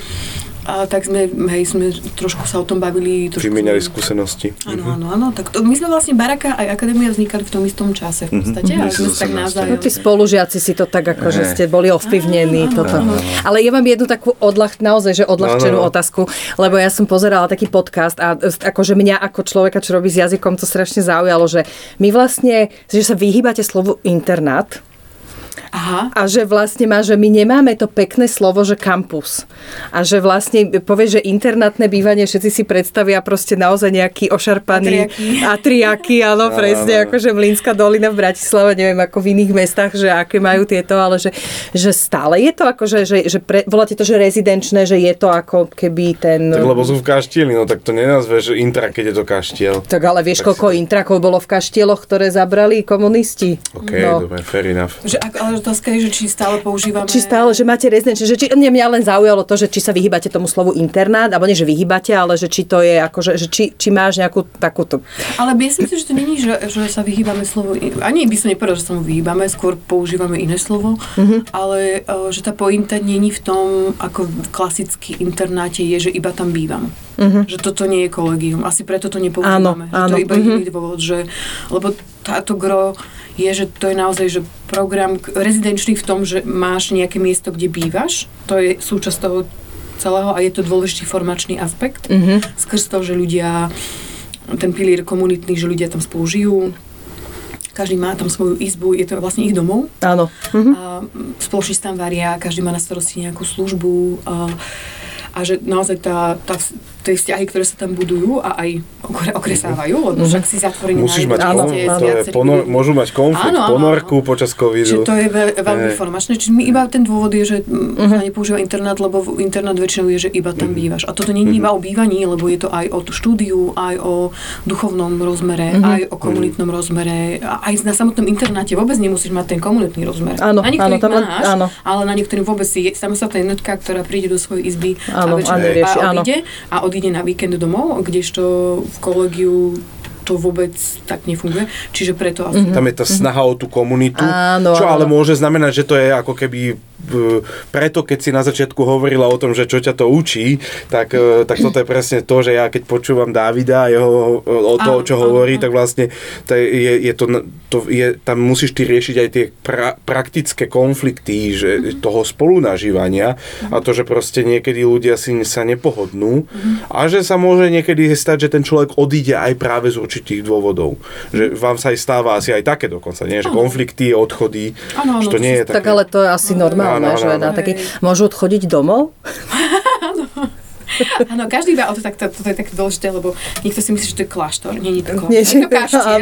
a tak sme, hej, sme trošku sa o tom bavili. Trošku Vymenali skúsenosti. Áno, áno, áno. Tak to, my sme vlastne Baraka aj Akadémia vznikali v tom istom čase v mhm. podstate. Mm-hmm. A sme tak navzájom. No, tí spolužiaci si to tak ako, že ste boli ovplyvnení. Áno, toto. Áno. Ale ja mám jednu takú odľah, naozaj, že odľahčenú áno. otázku, lebo ja som pozerala taký podcast a akože mňa ako človeka, čo robí s jazykom, to strašne zaujalo, že my vlastne, že sa vyhýbate slovu internát, Aha. A že vlastne má, že my nemáme to pekné slovo, že kampus. A že vlastne povie, že internátne bývanie všetci si predstavia proste naozaj nejaký ošarpaný atriaky, áno, presne, ako že Mlínska dolina v Bratislave, neviem ako v iných mestách, že aké majú tieto, ale že, že stále je to ako, že, že, že pre, voláte to, že rezidenčné, že je to ako keby ten... Tak lebo sú v kaštieli, no tak to nenazveš intra, keď je to kaštiel. Tak ale vieš, tak koľko si... intrakov bolo v kaštieloch, ktoré zabrali komunisti? OK, no. dobre, fair enough. Že, ale otázka je, že či stále používame... Či stále, že máte rezidenčné, že či, nie, mňa len zaujalo to, že či sa vyhýbate tomu slovu internát, alebo nie, že vyhýbate, ale že či to je ako, že, že či, či máš nejakú takúto... Ale ja si myslím, že to není, že, že sa vyhýbame slovo, ani by som nepovedal, že sa mu vyhýbame, skôr používame iné slovo, mm-hmm. ale e, že tá pointa není v tom, ako v klasicky internáte je, že iba tam bývam. Mm-hmm. Že toto nie je kolegium. Asi preto to nepoužívame. Áno, že áno. to je iba mm-hmm. dôvod, že, lebo táto gro je, že to je naozaj že program rezidenčný v tom, že máš nejaké miesto, kde bývaš. To je súčasť toho celého a je to dôležitý formačný aspekt. Mm-hmm. Skrz to, že ľudia, ten pilier komunitný, že ľudia tam spolu žijú, každý má tam svoju izbu, je to vlastne ich domov. Áno. Mm-hmm. A spoločne tam varia, každý má na starosti nejakú službu. A, a že naozaj tá, tá, tie vzťahy, ktoré sa tam budujú a aj okresávajú, lebo však si zatvorený Musíš mať áno, áno. Ponor, môžu mať konflikt, áno, áno, ponorku áno. počas covidu. Čiže to je ve, veľmi formačné. Čiže my iba ten dôvod je, že uh-huh. sa nepoužíva internát, lebo internát väčšinou je, že iba tam uh-huh. bývaš. A toto nie je uh-huh. iba o bývaní, lebo je to aj o štúdiu, aj o duchovnom rozmere, uh-huh. aj o komunitnom uh-huh. rozmere. A aj na samotnom internáte vôbec nemusíš mať ten komunitný rozmer. Áno, na niektorých áno, máš, áno. ale na niektorých vôbec si samostatná jednotka, ktorá príde do svojej izby áno, a, večer, a odíde na víkend domov kdežto v kolegiu to vôbec tak nefunguje. Čiže preto. Mm-hmm. Tam je tá snaha o tú komunitu, Áno, čo ale môže znamenať, že to je ako keby preto, keď si na začiatku hovorila o tom, že čo ťa to učí, tak, e, tak toto je presne to, že ja keď počúvam Davida a jeho, o to, čo hovorí, tak vlastne to je, je to, to je, tam musíš ty riešiť aj tie pra, praktické konflikty že, mhm. toho spolunažívania a to, že proste niekedy ľudia si sa nepohodnú mhm. a že sa môže niekedy stať, že ten človek odíde aj práve z určitých dôvodov. Že vám sa aj stáva asi aj také dokonca, nie? Že konflikty, odchody, ano, že to nie je také. Tak ale to je asi normálne normálne, áno, že áno. na taký, môžu odchodiť domov? Áno, každý iba o to, tak to, to, je také dôležité, lebo niekto si myslí, že to je kláštor. Nie, nie to kláštor. Nie, je to kaštier.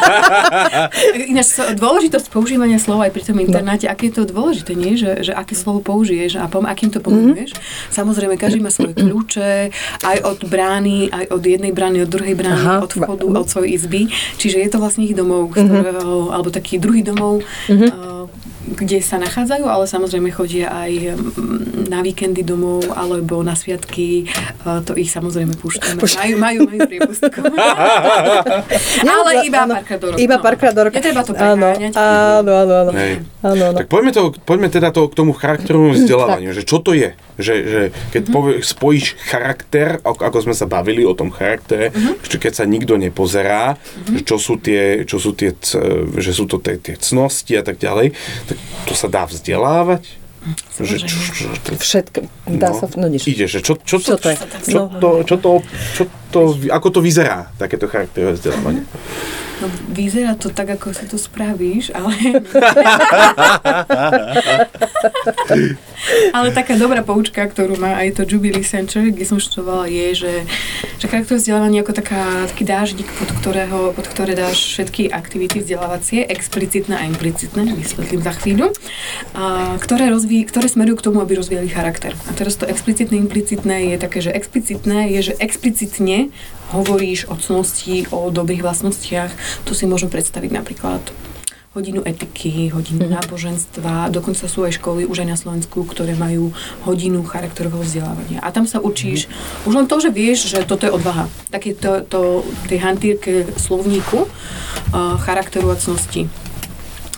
Ináč dôležitosť používania slova aj pri tom internáte, aké je to dôležité, nie? Že, že aké slovo použiješ a pom, akým to pomenuješ. Mm-hmm. Samozrejme, každý má svoje kľúče, aj od brány, aj od jednej brány, od druhej brány, Aha. od vchodu, od svojej izby. Čiže je to vlastne ich domov, mhm. ktorého, mm-hmm. alebo taký druhý domov, mm-hmm. uh, kde sa nachádzajú, ale samozrejme chodia aj mm, na víkendy domov alebo na sviatky. To ich samozrejme púšťame. Majú, majú, majú priepustku. ale iba áno, párkrát do roka. Iba párkrát do roka. Netreba to preháňať. Áno, áno, áno. áno, áno. Tak poďme, to, poďme teda to, k tomu charakterovému vzdelávaniu, že čo to je? Že, že keď mm-hmm. povie, spojíš charakter, ako, ako sme sa bavili o tom charaktere, mm-hmm. že keď sa nikto nepozerá, mm-hmm. že čo sú tie, čo sú tie, že sú to tie, tie cnosti a tak ďalej, tak to sa dá vzdelávať? Že, čo, čo, čo, Všetko, dá no, sa, no nič. Ide, že čo, čo, čo, to, je? čo, to, čo, to, čo to, ako to vyzerá, takéto charakterové vzdelávanie? No, vyzerá to tak, ako si to spravíš, ale... ale taká dobrá poučka, ktorú má aj to Jubilee Center, kde som študovala, je, že, že charakter vzdelávanie ako taká, taký dáždik, pod, ktorého, pod ktoré dáš všetky aktivity vzdelávacie, explicitné a implicitné, vysvetlím za chvíľu, a, ktoré, rozví, ktoré smerujú k tomu, aby rozvíjali charakter. A teraz to explicitné, implicitné je také, že explicitné je, že explicitne hovoríš o cnosti, o dobrých vlastnostiach, to si môžem predstaviť napríklad hodinu etiky, hodinu mm. náboženstva, dokonca sú aj školy už aj na Slovensku, ktoré majú hodinu charakterového vzdelávania. A tam sa učíš, mm. už len to, že vieš, že toto je odvaha. Také to, to tej hantírke slovníku uh, charakteru a cnosti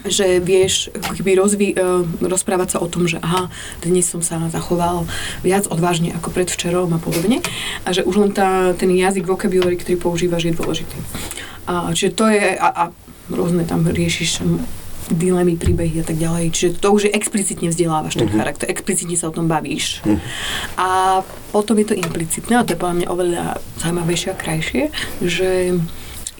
že vieš keby rozví, uh, rozprávať sa o tom, že aha, dnes som sa zachoval viac odvážne ako predvčerom a podobne a že už len tá, ten jazyk, vocabulary, ktorý používaš, je dôležitý. A, čiže to je, a, a rôzne tam riešiš dilemy, príbehy a tak ďalej. Čiže to už je explicitne vzdelávaš ten uh-huh. charakter, explicitne sa o tom bavíš. Uh-huh. A potom je to implicitné, a to je podľa mňa oveľa zaujímavejšie a krajšie, že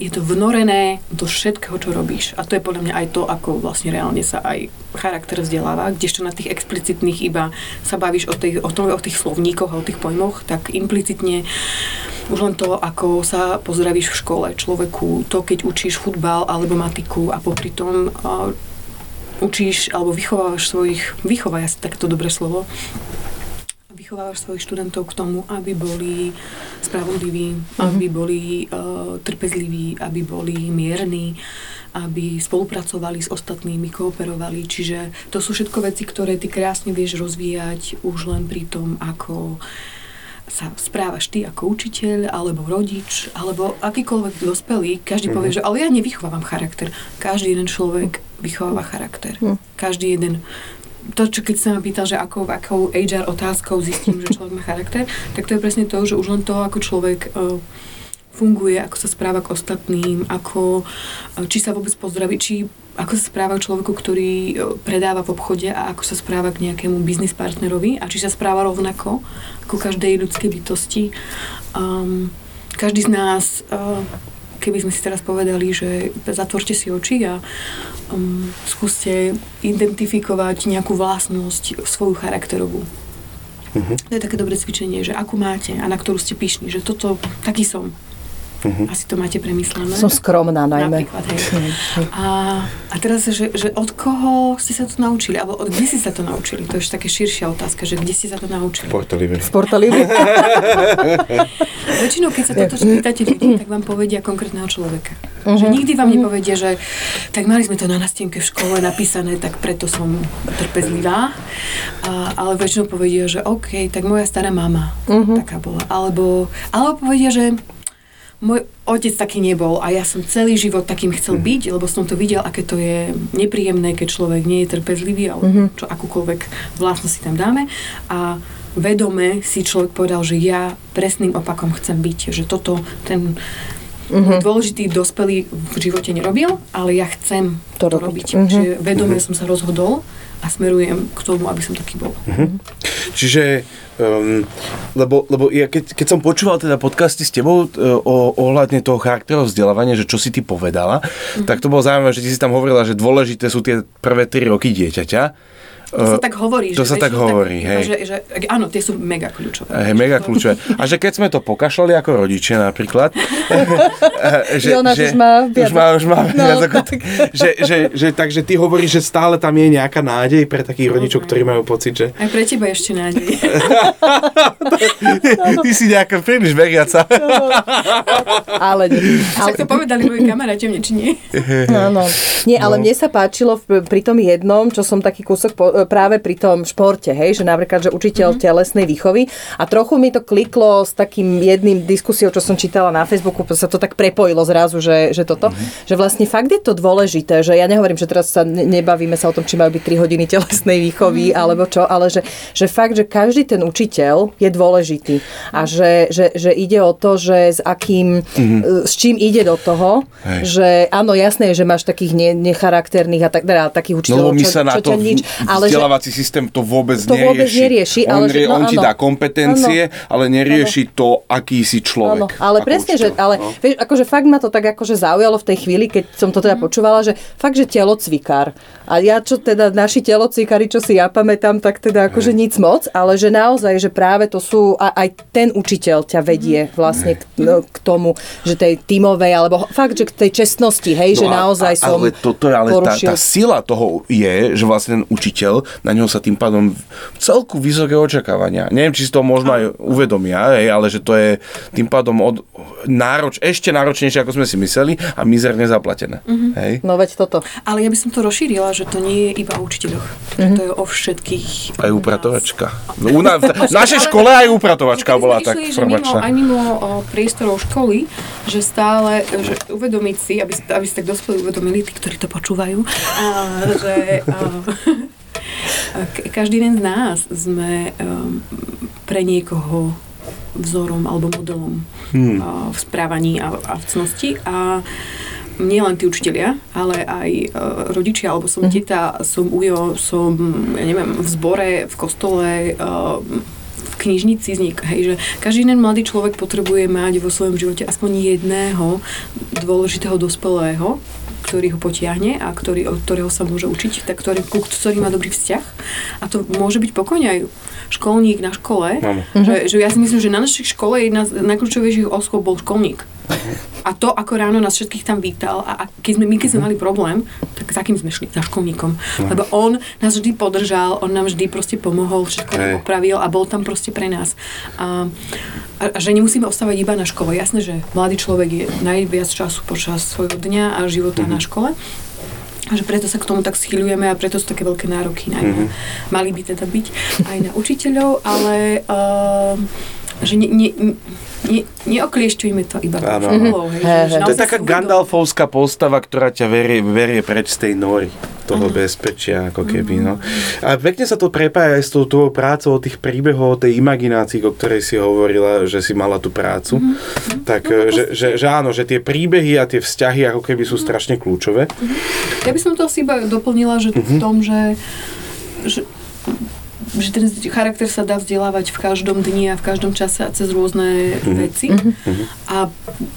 je to vnorené do všetkého, čo robíš. A to je podľa mňa aj to, ako vlastne reálne sa aj charakter vzdeláva, kdežto na tých explicitných iba sa bavíš o, tých, o, tom, o tých slovníkoch a o tých pojmoch, tak implicitne už len to, ako sa pozdravíš v škole človeku, to, keď učíš futbal alebo matiku a popri tom uh, učíš alebo vychovávaš svojich, vychovaj asi takto dobré slovo, vychovávaš svojich študentov k tomu, aby boli spravodliví, mm-hmm. aby boli uh, trpezliví, aby boli mierni, aby spolupracovali s ostatnými, kooperovali. Čiže to sú všetko veci, ktoré ty krásne vieš rozvíjať už len pri tom, ako sa správaš ty ako učiteľ, alebo rodič, alebo akýkoľvek dospelý, každý mm-hmm. povie, že ale ja nevychovávam charakter. Každý jeden človek vychováva charakter. Mm. Každý jeden to, čo keď sa ma pýtal, že akou, akou HR otázkou zistím, že človek má charakter, tak to je presne to, že už len to, ako človek uh, funguje, ako sa správa k ostatným, ako, uh, či sa vôbec pozdraví, či ako sa správa k človeku, ktorý uh, predáva v obchode a ako sa správa k nejakému biznis partnerovi a či sa správa rovnako ako každej ľudskej bytosti. Um, každý z nás uh, keby sme si teraz povedali, že zatvorte si oči a um, skúste identifikovať nejakú vlastnosť svoju charakterovú. Uh-huh. To je také dobré cvičenie, že akú máte a na ktorú ste pyšní, že toto, taký som. Uh-huh. Asi to máte premyslené. Som skromná najmä. Napríklad, hej. A, a teraz, že, že od koho ste sa to naučili? Alebo od kde ste sa to naučili? To je také širšia otázka, že kde ste sa to naučili? Sportolive. Sportolive. Väčšinou, keď sa toto spýtate ľudí, tak vám povedia konkrétneho človeka. Uh-huh. Že nikdy vám uh-huh. nepovedia, že tak mali sme to na nastienke v škole napísané, tak preto som trpezlivá. A, ale väčšinou povedia, že OK, tak moja stará mama uh-huh. taká bola. Alebo, alebo povedia, že môj otec taký nebol a ja som celý život takým chcel mm. byť, lebo som to videl, aké to je nepríjemné, keď človek nie je trpezlivý, alebo mm-hmm. čo akúkoľvek vlastnosť si tam dáme. A vedome si človek povedal, že ja presným opakom chcem byť, že toto ten mm-hmm. dôležitý dospelý v živote nerobil, ale ja chcem to, to robiť. robiť. Mm-hmm. Čiže vedome mm-hmm. som sa rozhodol a smerujem k tomu, aby som taký bol. Mm-hmm. Čiže Um, lebo lebo ja keď, keď som počúval teda podcasty s tebou uh, o, ohľadne toho charakteru vzdelávania, že čo si ty povedala, mm-hmm. tak to bolo zaujímavé, že ty si tam hovorila, že dôležité sú tie prvé 3 roky dieťaťa to sa tak hovorí. To že, sa tak hovorí, tak, hej. Že, že, áno, tie sú mega kľúčové. Hej, mega kľúčové. A že keď sme to pokašľali ako rodičia napríklad, že, Jonáš že, už má viac. Už má, už má no, viac ako, tak. že, že, že, takže ty hovoríš, že stále tam je nejaká nádej pre takých no, rodičov, ktorí majú pocit, že... Aj pre teba ešte nádej. ty si nejaká príliš veriaca. ale nie. Však to povedali moji kamaráti, mne či nie. No, no. Nie, ale no. mne sa páčilo pri tom jednom, čo som taký kúsok po, práve pri tom športe, hej, že napríklad, že učiteľ mm-hmm. telesnej výchovy a trochu mi to kliklo s takým jedným diskusiou, čo som čítala na Facebooku, sa to tak prepojilo zrazu, že, že toto, mm-hmm. že vlastne fakt je to dôležité, že ja nehovorím, že teraz sa nebavíme sa o tom, či majú byť 3 hodiny telesnej výchovy mm-hmm. alebo čo, ale že, že fakt, že každý ten učiteľ je dôležitý a že, že, že ide o to, že s akým, mm-hmm. s čím ide do toho, Hej. že áno, jasné, že máš takých ne, necharakterných a tak, teda, takých učiteľov, no, čo, čo ťa nič, ale vzdelávací systém to vôbec To nerieši. vôbec nerieši, on, ale že- no on ti áno. dá kompetencie, ale nerieši to, aký si Áno, človek. ale ako presne, že, ale no. vieš, akože fakt ma to tak akože zaujalo v tej chvíli, keď som to Mhm. teda počúvala, že fakt, že telocvikár. A ja čo teda, naši telocvikári, čo si ja pamätám, tak teda akože nic moc, ale že naozaj, že práve to sú, a aj ten učiteľ ťa vedie Mhm. vlastne k, no, k tomu, že tej tímovej, alebo fakt, že k tej čestnosti, hej, že No a- naozaj a, som Ale, toto, je- ale tá, tá sila toho je, že vlastne ten učiteľ, na neho sa tým pádom celku vysoké očakávania. Neviem, či si to možno aj uvedomia, hej, ale že to je tým pádom od, nároč, ešte náročnejšie, ako sme si mysleli a mizerne zaplatené. Hej. No veď toto. Ale ja by som to rozšírila, že to nie je iba o učiteľoch. Že to je o všetkých. Aj upratovačka. U na, v našej škole aj upratovačka sme bola išli, tak že mimo, formačná. aj mimo o, priestorov školy, že stále, že uvedomiť si, aby, aby si tak dospeli uvedomili, tí, ktorí to počúvajú, a, že a, každý jeden z nás sme um, pre niekoho vzorom alebo modelom Hmm. a, v správaní a, a v cnosti. A nie len tí učitelia, ale aj e, rodičia, alebo som teta, som ujo, som, ja neviem, v zbore, v kostole, e, v knižnici znik, hej, že každý jeden mladý človek potrebuje mať vo svojom živote aspoň jedného dôležitého dospelého, ktorý ho potiahne a ktorý, od ktorého sa môže učiť, tak ktorý, ku ktorý má dobrý vzťah. A to môže byť pokojne aj školník na škole. Že, že ja si myslím, že na našej škole jedna z najkľúčovejších osôb bol školník. A to, ako ráno nás všetkých tam vítal a, a keď sme, my keď sme mali problém, tak za kým sme šli? Za školníkom. Lebo on nás vždy podržal, on nám vždy proste pomohol, všetko Hej. opravil a bol tam proste pre nás. A, a, a že nemusíme ostávať iba na škole. Jasné, že mladý človek je najviac času počas svojho dňa a života na škole. A že preto sa k tomu tak schýľujeme a preto sú také veľké nároky na mm Mali by teda byť aj na učiteľov, ale uh, že ne, ne, ne, neokliešťujme to iba Áno. školou. Hej. To je taká Gandalfovská postava, ktorá ťa verie, verie preč z tej nory toho bezpečia, ako keby, no. A pekne sa to prepája aj s tou tvojou prácou o tých príbehov, o tej imaginácii, o ktorej si hovorila, že si mala tú prácu. Tak, že, že, že áno, že tie príbehy a tie vzťahy ako keby sú strašne kľúčové. Ja by som to asi iba doplnila, že v tom, že, že že ten charakter sa dá vzdelávať v každom dni a v každom čase a cez rôzne veci. A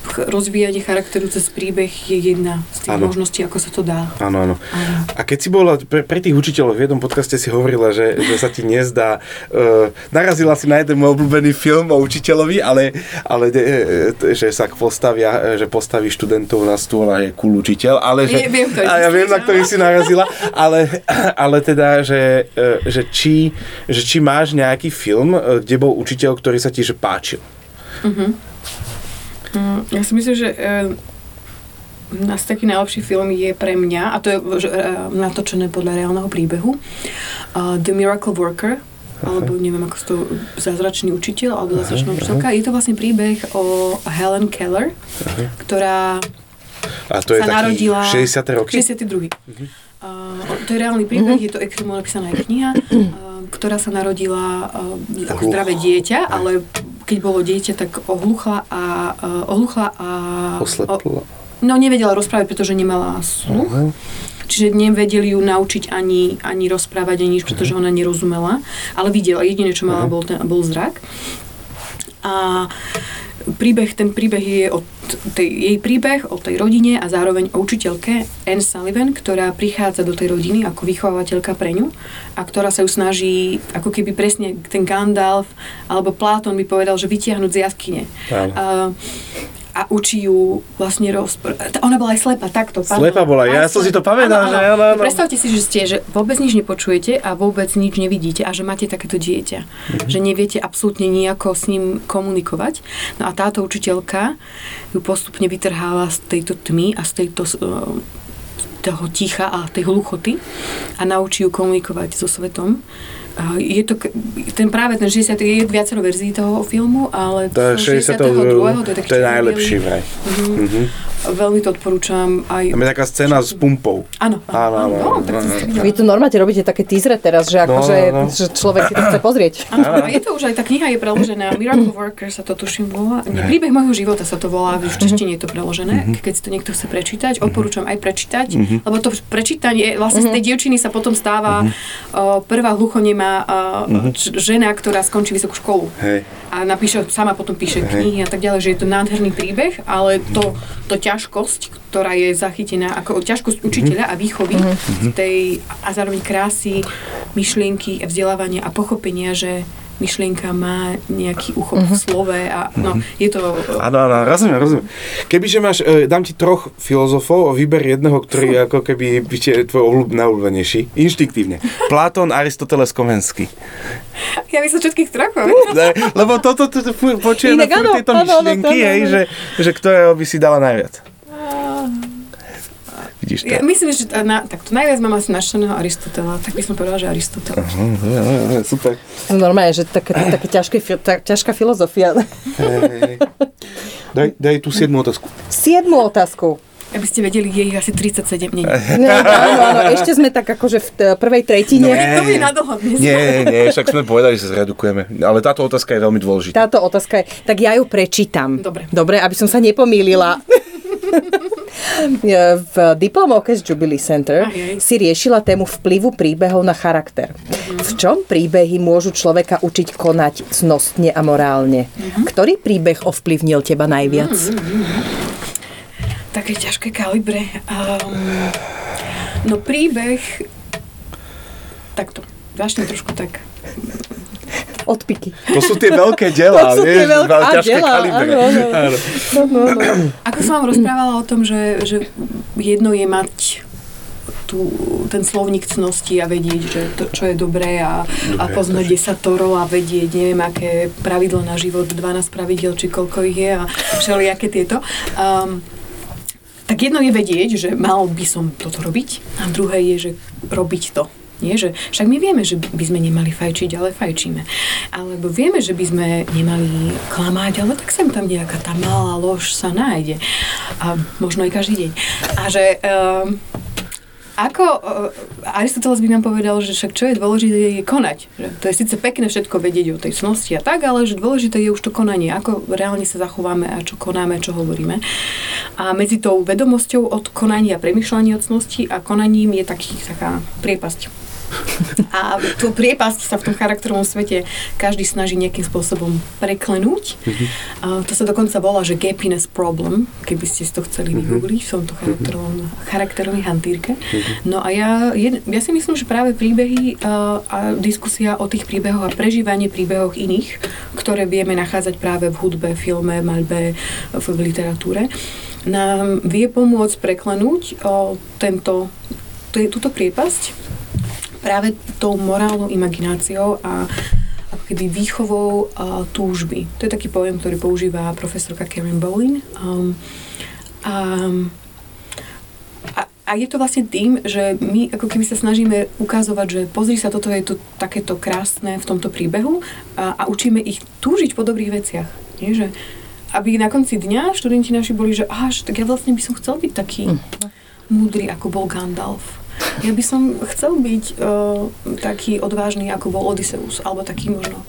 ch- rozvíjanie charakteru cez príbeh je jedna z tých Áno. možností, ako sa to dá. Áno, áno. A keď si bola, pre, pre tých učiteľov v jednom podcaste si hovorila, že, že sa ti nezdá, uh, narazila si na jeden môj obľúbený film o učiteľovi, ale, ale de, e, že sa postavia, e, že postaví študentov na stôl a je cool učiteľ, ale že, Je- viem, ktorý a ja viem, na ktorý si narazila, ale, ale teda, že, e, že, či, že či máš nejaký film, e, kde bol učiteľ, ktorý sa ti že páčil. Mm, Ja si myslím, že e, asi taký najlepší film je pre mňa, a to je že, e, natočené podľa reálneho príbehu, uh, The Miracle Worker, alebo neviem, ako to zázračný učiteľ, alebo zázračná učiteľka. Je to vlastne príbeh o Helen Keller, ktorá A to je sa taký narodila 60. roky? 62. Uh, to je reálny príbeh, je to extrémne napísaná aj kniha, uh, ktorá sa narodila uh, ako zdravé dieťa, ale keď bolo dieťa, tak ohluchla a uh, ohluchla a Oslepla. no nevedela rozprávať, pretože nemala sluch. Aha. Čiže nevedeli ju naučiť ani, ani rozprávať, ani nič, pretože ona nerozumela, ale videla. Jediné, čo mala, bol, ten, bol zrak. A príbeh, ten príbeh je o tej, jej príbeh o tej rodine a zároveň o učiteľke Anne Sullivan, ktorá prichádza do tej rodiny ako vychovávateľka pre ňu a ktorá sa ju snaží, ako keby presne ten Gandalf alebo Platón by povedal, že vytiahnuť z jaskyne. A, a učí ju vlastne rozprávať. Ona bola aj slepa, takto. pardon. Slepa bola, ja som si to pamätal, Áno, že áno. áno, áno. Predstavte si, že ste, že vôbec nič nepočujete a vôbec nič nevidíte a že máte takéto dieťa. Mhm. Že neviete absolútne nejako s ním komunikovať. No a táto učiteľka ju postupne vytrháva z tejto tmy a z tejto uh, toho ticha a tej hluchoty a naučí ju komunikovať so svetom. Je to, ten práve ten 60. je viacero verzií toho filmu, ale To je 62. to je taký to je najlepší vraj. Mhm. veľmi to odporúčam aj... Tam je taká scéna s pumpou. Áno, Áno, áno, no. Vy tu normálne robíte také teasery teraz, že, No, akože, no, no. že človek si to chce pozrieť. Áno, je to už aj tá kniha je preložená, Miracle Worker sa to tuším volá, nie, príbeh môjho života sa to volá, v češtine je to preložené, keď si to niekto chce prečítať, odporúčam aj prečítať, lebo to prečítanie, vlastne z tej dievčiny sa potom stáva uh, prvá hluchonemá uh, č- žena, ktorá skončí vysokú školu. Hej. A napíše, sama potom píše knihy a tak ďalej, že je to nádherný príbeh, ale to, to ťažkosť, ktorá je zachytená ako ťažkosť učiteľa a výchovy tej, a zároveň krásy, myšlienky, vzdelávania a pochopenia, že myšlienka má nejaký uchop v slove a no, je to... Áno, áno, rozumiem, rozumiem. Kebyže máš, e, dám ti troch filozofov, vyber jedného, ktorý je ako keby by ti tvoj obľúb, najobľúbenejší. Inštinktívne. Platón, Aristoteles, Komenský. Ja by som všetkých troch Ne, lebo toto to, to, fu- počujeme áno, tieto áno, áno, myšlienky, hej, áno. že, že ktorého by si dala najviac. Vidíš to? Ja myslím, že to- na, tak to najviac mám asi našteného Aristotela, tak by som povedala, že Aristotel. Dobre, Super. Normálne, že také, také ťažké, tá, ťažká filozofia. Hej. Daj, daj tú siedmú otázku. Siedmu otázku. Aby ste vedeli, je ich asi 37. Nie, No, áno, áno, ešte sme tak akože v t- prvej tretine. Ne. to na dnes. Nie, nie, však sme povedali, že sa zredukujeme. Ale táto otázka je veľmi dôležitá. Táto otázka je, tak ja ju prečítam. Dobre. Dobre, aby som sa nepomýlila. v diplomovke z Jubilee Center Ajaj. si riešila tému vplyvu príbehov na charakter. V čom príbehy môžu človeka učiť konať cnostne a morálne? Ktorý príbeh ovplyvnil teba najviac? Také ťažké kalibre. Um, no príbeh... Takto. Začnem trošku tak. Odpiky. To sú tie veľké diela, To sú tie veľké- veľké, ťažké diela, kalibre. áno, áno. Áno. No, no, no. Ako som vám rozprávala o tom, že, že jedno je mať tú, ten slovník cnosti a vedieť, že to, čo je dobré a, a poznať desatoro a vedieť, neviem, aké pravidlo na život, 12 pravidel, či koľko ich je a všelijaké tieto. Um, tak jedno je vedieť, že mal by som toto robiť a druhé je, že robiť to. Nie, že však my vieme, že by sme nemali fajčiť, ale fajčíme. Alebo vieme, že by sme nemali klamať, ale tak sem tam nejaká tá malá lož sa nájde. A možno aj každý deň. A že um, ako uh, Aristoteles by nám povedal, že však čo je dôležité je konať. Že to je síce pekné všetko vedieť o tej cnosti a tak, ale že dôležité je už to konanie. Ako reálne sa zachováme a čo konáme, čo hovoríme. A medzi tou vedomosťou od konania premyšľania od cnosti a konaním je taký, taká priepasť. A tú priepasť sa v tom charakterovom svete každý snaží nejakým spôsobom preklenúť. A to sa dokonca volá, že gappiness problem, keby ste si to chceli vygoogliť v tomto charakterovom, charakterovej hantírke. No a ja, jed, ja si myslím, že práve príbehy a, a diskusia o tých príbehoch a prežívanie príbehoch iných, ktoré vieme nachádzať práve v hudbe, filme, maľbe, v, literatúre, nám vie pomôcť preklenúť o, tento, t- túto priepasť práve tou morálnou imagináciou a ako keby výchovou a, túžby. To je taký pojem, ktorý používa profesorka Karen Bowling. Um, a, a, a je to vlastne tým, že my ako keby sa snažíme ukazovať, že pozri sa, toto je to takéto krásne v tomto príbehu a, a učíme ich túžiť po dobrých veciach. Nie? Že, aby na konci dňa študenti naši boli, že až, tak ja vlastne by som chcel byť taký múdry, ako bol Gandalf. Ja by som chcel byť uh, taký odvážny, ako bol Odysseus, alebo taký možno,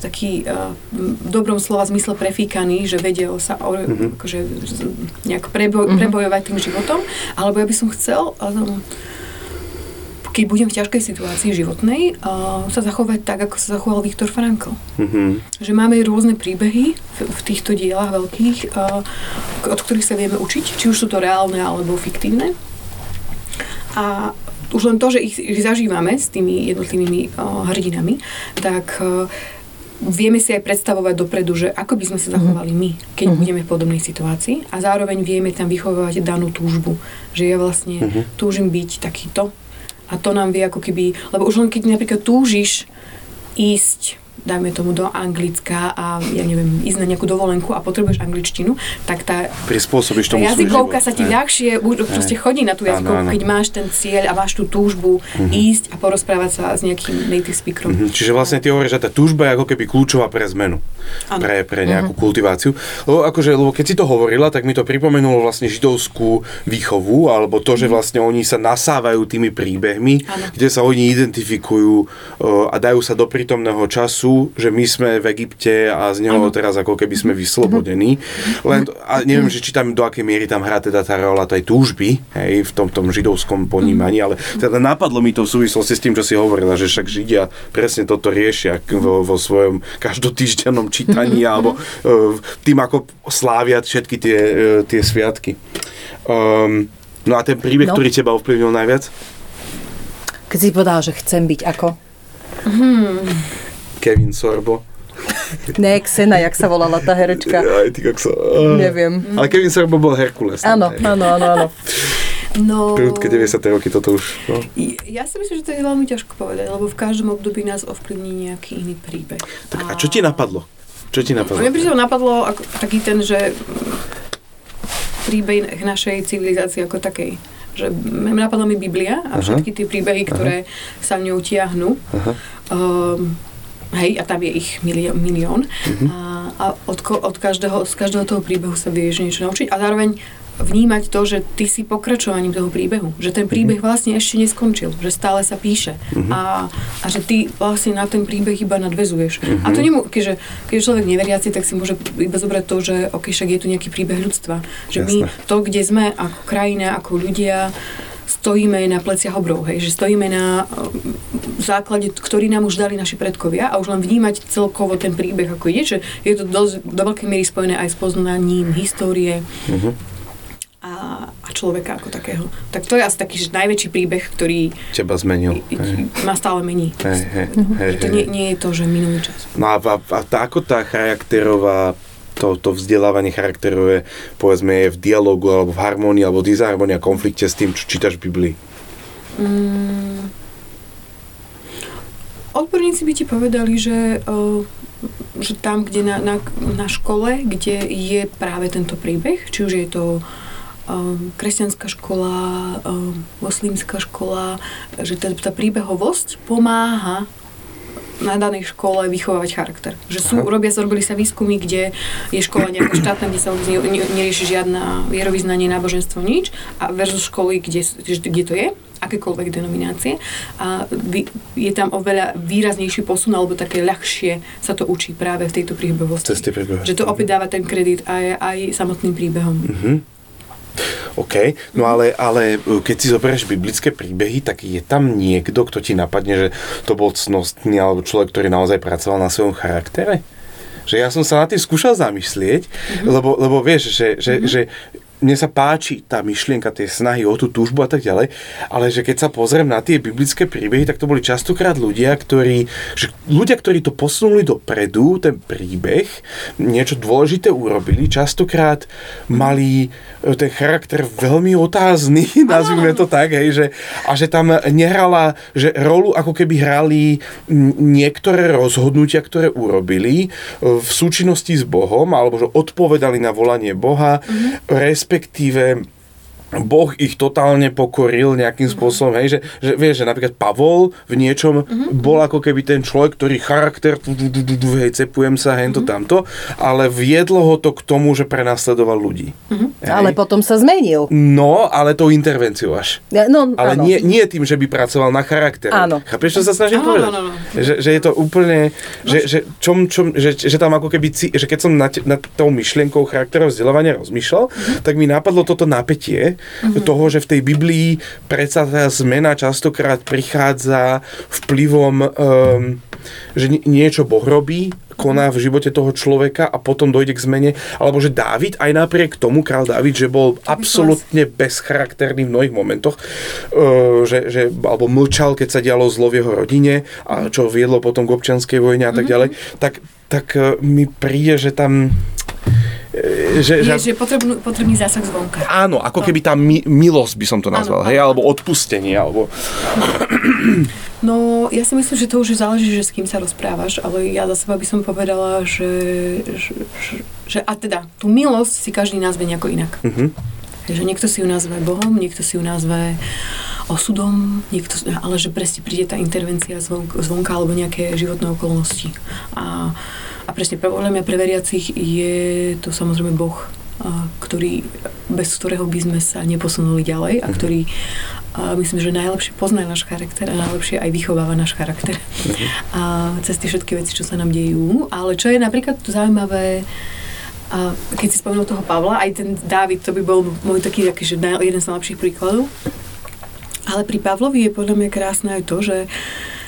taký uh, v dobrom slova zmysle prefíkaný, že vedel sa o, akože, z- nejak preboj, prebojovať tým životom, alebo ja by som chcel, um, keď budem v ťažkej situácii životnej, uh, sa zachovať tak, ako sa zachoval Viktor Frankl. Mhm. že máme rôzne príbehy v, v týchto dielach veľkých, uh, od ktorých sa vieme učiť, či už sú to reálne alebo fiktívne. A už len to, že ich, ich zažívame s tými jednotlivými uh, hrdinami, tak uh, vieme si aj predstavovať dopredu, že ako by sme sa zachovali my, keď budeme v podobnej situácii. A zároveň vieme tam vychovávať danú túžbu, že ja vlastne túžim byť takýto a to nám vie ako keby, lebo už len keď napríklad túžiš ísť dajme tomu do Anglicka a ja neviem, ísť na nejakú dovolenku a potrebuješ angličtinu, tak tá Prispôsobíš tá tomu svoj jazykovka sa ti Hej. ľahšie už proste chodí na tú jazykovku, keď máš ten cieľ a máš tú túžbu Mhm. ísť a porozprávať sa s nejakým native speakerom. Mhm, Čiže vlastne ty hovoríš, že tá túžba je ako keby kľúčová pre zmenu. Pre, pre nejakú kultiváciu. Lebo, akože, lebo keď si to hovorila, tak mi to pripomenulo vlastne židovskú výchovu, alebo to, že vlastne oni sa nasávajú tými príbehmi, Áno. kde sa oni identifikujú uh, a dajú sa do prítomného času, že my sme v Egypte a z neho teraz ako keby sme vyslobodení. Len, to- a neviem, že či tam do akej miery tam hrá teda tá rola tej túžby, hej, v tom, tom židovskom ponímaní, ale teda napadlo mi to v súvislosti s tým, čo si hovorila, že však Židia presne toto riešia vo, vo svojom každotýždennom čítaní alebo uh, tým, ako slávia všetky tie, uh, tie sviatky. Um, no a ten príbeh, No. ktorý teba ovplyvnil najviac? Keď si povedal, že chcem byť ako? Kevin Sorbo. Ne, Xena, jak sa volala tá herečka. Aj ty, sa... Neviem. Ale Kevin Sorbo bol Herkules. Áno, áno, áno, áno. No, Prudké 90. roky toto už. No. ja si myslím, že to je veľmi ťažko povedať, lebo v každom období nás ovplyvní nejaký iný príbeh. Tak a čo ti napadlo? Čo ti napadlo? Mne prišiel napadlo ako, taký ten, že príbeh našej civilizácie ako takej. Že napadla mi Biblia a Aha. všetky tie príbehy, ktoré sa ňou tiahnu. Aha. Um, hej, a tam je ich milión. milión. Mhm. A, a od, od každého, z každého toho príbehu sa vieš niečo naučiť. A zároveň vnímať to, že ty si pokračovaním toho príbehu. Že ten príbeh Mhm. vlastne ešte neskončil. Že stále sa píše. A, a že ty vlastne na ten príbeh iba nadvezuješ. A Mhm. to nemu, keďže, keď človek neveriaci, tak si môže iba zobrať to, že ok, však je tu nejaký príbeh ľudstva. Že my Jasné. to, kde sme ako krajina, ako ľudia, stojíme na pleciach obrov, hej, že stojíme na um, základe, ktorý nám už dali naši predkovia a už len vnímať celkovo ten príbeh, ako ide, že je to dosť, do veľkej miery spojené aj s poznaním histórie a, a človeka ako takého. Tak to je asi taký že najväčší príbeh, ktorý Teba zmenil. i- Hej, ma stále mení. hej, hej, hej, Že to hej. nie, nie je to, že minulý čas. No a, a, a tá, ako tá charakterová to, to vzdelávanie charakterové, povedzme, je v dialogu alebo v harmonii alebo disharmonii a konflikte s tým, čo čítaš v Biblii. Mm. Odborníci by ti povedali, že, uh, že tam, kde na, na, na škole, kde je práve tento príbeh, či už je to um, kresťanská škola, um, moslimská škola, že tá, tá príbehovosť pomáha na danej škole vychovávať charakter. Že sú, Aha. robia, robili sa výskumy, kde je škola nejaká štátna, kde sa vôbec ne, ne, nerieši žiadna vierovýznanie, náboženstvo, nič, a versus školy, kde, kde to je, akékoľvek denominácie. A vy, je tam oveľa výraznejší posun, alebo také ľahšie sa to učí práve v tejto príbehovosti. Cez tie príbehy. Že to opäť dáva ten kredit aj, aj samotným príbehom. Mhm. OK, no ale, ale uh, keď si zoberieš biblické príbehy, tak je tam niekto, kto ti napadne, že to bol cnostný alebo človek, ktorý naozaj pracoval na svojom charaktere? Že ja som sa nad tým skúšal zamyslieť, mm-hmm. lebo, lebo vieš, že, že, mm-hmm. že mne sa páči tá myšlienka, tie snahy o tú túžbu a tak ďalej, ale že keď sa pozriem na tie biblické príbehy, tak to boli častokrát ľudia, ktorí, že ľudia, ktorí to posunuli dopredu, ten príbeh, niečo dôležité urobili, častokrát mali e, ten charakter veľmi otázny, nazvime to tak, hej, že, a že tam nehrala, že rolu ako keby hrali niektoré rozhodnutia, ktoré urobili e, v súčinnosti s Bohom, alebo že odpovedali na volanie Boha, mm-hmm. Respektíve Boh ich totálne pokoril nejakým spôsobom, hej, že, že vieš, že napríklad Pavol v niečom bol ako keby ten človek, ktorý charakter, hej, cepujem sa, hento, tamto, ale viedlo ho to k tomu, že prenasledoval ľudí. Hej. Ale potom sa zmenil. No, ale tou intervenciou až. Ja, No, Ale áno. nie, nie tým, že by pracoval na charakter. Áno. Chápeš, čo sa snažím Áno, povedať? áno, áno. Že, že je to úplne, že, že, čom, čom, že, že tam ako keby, že keď som nad, nad tou myšlienkou charakterového vzdelávania rozmýšľal, Mhm. tak mi napadlo toto napätie toho, že v tej Biblii predsa tá zmena častokrát prichádza vplyvom, um, že ni- niečo Boh robí, koná v živote toho človeka a potom dojde k zmene. Alebo že Dávid, aj napriek tomu, král Dávid, že bol absolútne bezcharakterný v mnohých momentoch, uh, že, že, alebo mlčal, keď sa dialo zlo v jeho rodine a čo viedlo potom k občianskej vojne a tak ďalej, tak, tak uh, mi príde, že tam že, Je, že, že potrebný, potrebný zásah zvonka. áno, ako keby tá mi, milosť by som to nazval, Áno, hej, áno. alebo odpustenie, alebo... No, ja si myslím, že to už záleží, že s kým sa rozprávaš, ale ja za seba by som povedala, že, že, že, a teda, tú milosť si každý nazve nejako inak. Mhm. Že niekto si ju nazve Bohom, niekto si ju nazve osudom, niekto, ale že presne príde tá intervencia zvonka, zvonka alebo nejaké životné okolnosti. A, a presne mňa pre veriacich je to samozrejme Boh, ktorý, bez ktorého by sme sa neposunuli ďalej a ktorý a myslím, že najlepšie pozná náš charakter a najlepšie aj vychováva náš charakter. A cez tie všetky veci, čo sa nám dejú. Ale čo je napríklad zaujímavé, a keď si spomenul toho Pavla, aj ten Dávid, to by bol môj taký, taký že jeden z najlepších príkladov. Ale pri Pavlovi je podľa mňa krásne aj to, že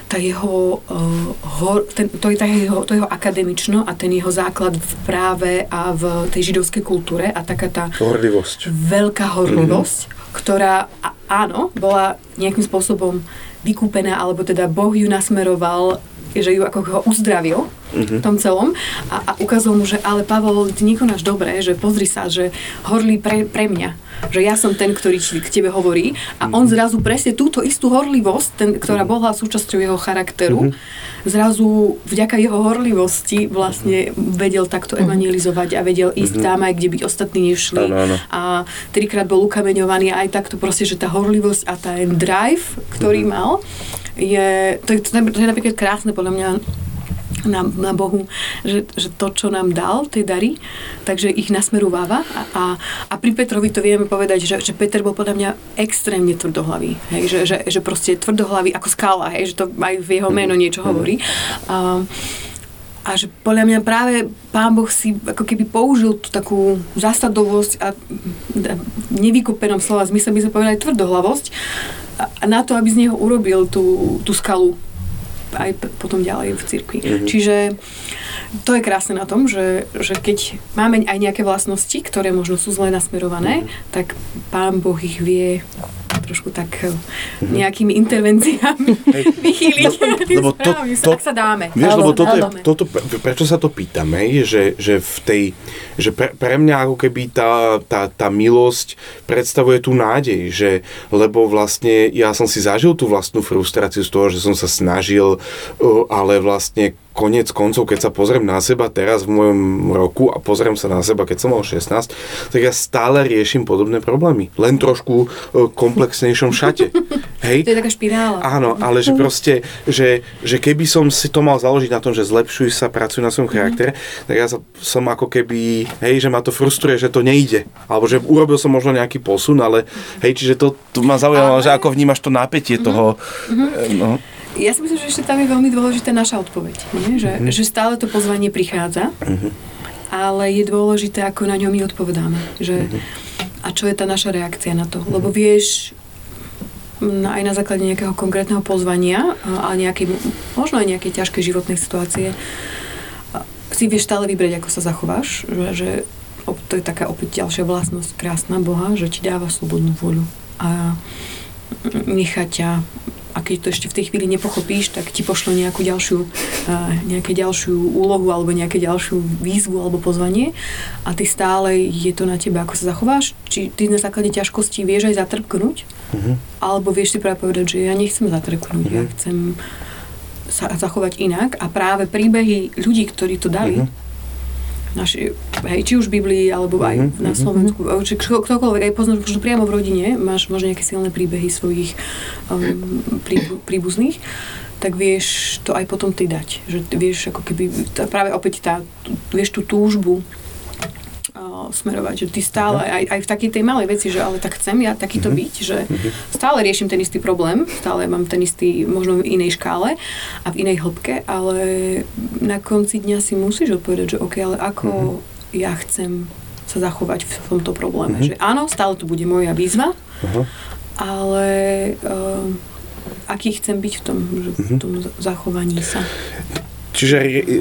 tá jeho, uh, hor, ten, to, je tá jeho, to jeho akademično a ten jeho základ v práve a v tej židovskej kultúre a taká tá Horlivosť. veľká horlivosť, mm-hmm. ktorá a, áno, bola nejakým spôsobom vykúpená, alebo teda Boh ju nasmeroval že ju ako ho uzdravil mm-hmm. v tom celom a, a ukázal mu, že ale Pavol, ty nekonáš dobre, že pozri sa, že horlí pre, pre mňa, že ja som ten, ktorý ti, k tebe hovorí a on zrazu presne túto istú horlivosť, ten, ktorá bola súčasťou jeho charakteru, mm-hmm. zrazu vďaka jeho horlivosti vlastne vedel takto evangelizovať a vedel ísť tam aj, kde by ostatní nešli. Áno, áno. A trikrát bol ukameňovaný aj takto proste, že tá horlivosť a ten drive, ktorý mal, je, to, je, to je napríklad krásne podľa mňa na, na Bohu, že, že to, čo nám dal, tie dary, takže ich nasmerováva. A, a, a pri Petrovi to vieme povedať, že, že Peter bol podľa mňa extrémne tvrdohlavý, hej, že, že, že proste tvrdohlavý ako skala, hej, že to aj v jeho meno niečo hovorí. A, a že podľa mňa práve Pán Boh si ako keby použil tú takú zásadovosť a v nevykupenom slova zmysle by sme povedali tvrdohlavosť na to, aby z neho urobil tú, tú skalu aj potom ďalej v cirkvi. Mm-hmm. Čiže to je krásne na tom, že, že keď máme aj nejaké vlastnosti, ktoré možno sú zle nasmerované, mm-hmm. tak Pán Boh ich vie trošku tak mm-hmm. nejakými intervenciami vychýliť. No, lebo to, to, ak sa dáme. Vieš, lebo toto je, toto, prečo sa to pýtame, je, že, že v tej, že pre, pre mňa ako keby tá, tá, tá milosť predstavuje tú nádej, že, lebo vlastne ja som si zažil tú vlastnú frustráciu z toho, že som sa snažil, ale vlastne konec koncov, keď sa pozriem na seba teraz v mojom roku a pozriem sa na seba, keď som mal 16, tak ja stále riešim podobné problémy. Len trošku e, komplexnejšom šate. Hej? To je taká špirála. Áno, ale že proste, že, že keby som si to mal založiť na tom, že zlepšuj sa, pracuj na svojom charaktere, mm. tak ja som ako keby, hej, že ma to frustruje, že to nejde. Alebo že urobil som možno nejaký posun, ale hej, čiže to, to ma zaujímalo, ale... že ako vnímaš to napätie mm-hmm. toho. Mm-hmm. No. Ja si myslím, že ešte tam je veľmi dôležitá naša odpoveď. Nie? Že, mm-hmm. že stále to pozvanie prichádza, mm-hmm. ale je dôležité, ako na ňom my odpovedáme. Že, mm-hmm. A čo je tá naša reakcia na to? Mm-hmm. Lebo vieš, aj na základe nejakého konkrétneho pozvania a nejakej, možno aj nejakej ťažkej životnej situácie si vieš stále vybrať, ako sa zachováš, že, že to je taká opäť ďalšia vlastnosť krásna Boha, že ti dáva slobodnú voľu a nechá ťa a keď to ešte v tej chvíli nepochopíš, tak ti pošlo nejakú ďalšiu, nejaké ďalšiu úlohu alebo nejaké ďalšiu výzvu alebo pozvanie a ty stále je to na tebe, ako sa zachováš. Či ty na základe ťažkosti vieš aj zatrpknúť, uh-huh. alebo vieš si práve povedať, že ja nechcem zatrpknúť, uh-huh. ja chcem sa zachovať inak a práve príbehy ľudí, ktorí to dali, uh-huh naši, hej, či už v Biblii, alebo aj mm-hmm. na Slovensku, či ktokoľvek, aj poznáš možno priamo v rodine, máš možno nejaké silné príbehy svojich um, príbu, príbuzných, tak vieš to aj potom ty dať. Že vieš, ako keby, tá, práve opäť tá, vieš tú túžbu smerovať, že ty stále, aj, aj v takej tej malej veci, že ale tak chcem ja takýto mm-hmm. byť, že mm-hmm. stále riešim ten istý problém, stále mám ten istý, možno v inej škále a v inej hĺbke, ale na konci dňa si musíš odpovedať, že OK, ale ako mm-hmm. ja chcem sa zachovať v tomto probléme. Mm-hmm. Že áno, stále to bude moja výzva, uh-huh. ale uh, aký chcem byť v tom, že v mhm. tom zachovaní sa. Čiže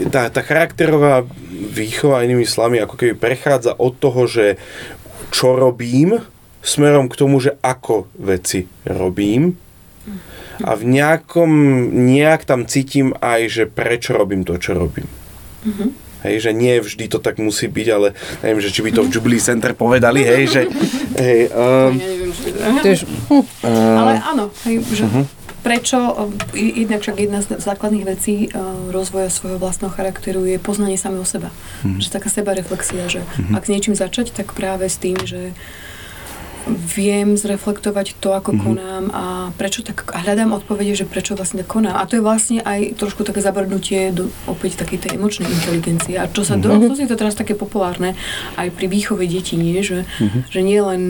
tá, tá charakterová výchova inými slovami ako keby prechádza od toho, že čo robím, smerom k tomu, že ako veci robím. A v nejakom, nejak tam cítim aj, že prečo robím to, čo robím. Mm-hmm. Hej, že nie vždy to tak musí byť, ale neviem, že či by to v Jubilee Center povedali, hej, že... Hej, um, ja neviem, že... Uh, ale áno, hej, že... Uh-huh prečo, eh, jednak však jedna z základných vecí eh, rozvoja svojho vlastného charakteru je poznanie samého seba. Mm. Že taká seba reflexia, že mm-hmm. ak s niečím začať, tak práve s tým, že viem zreflektovať to, ako mm-hmm. konám a prečo tak, a hľadám odpovede, že prečo vlastne tak konám. A to je vlastne aj trošku také zabrnutie do opäť takej tej emočnej inteligencie. A čo sa mm-hmm. do, to je to teraz také populárne aj pri výchove detí, nie? Že, mm-hmm. že nie len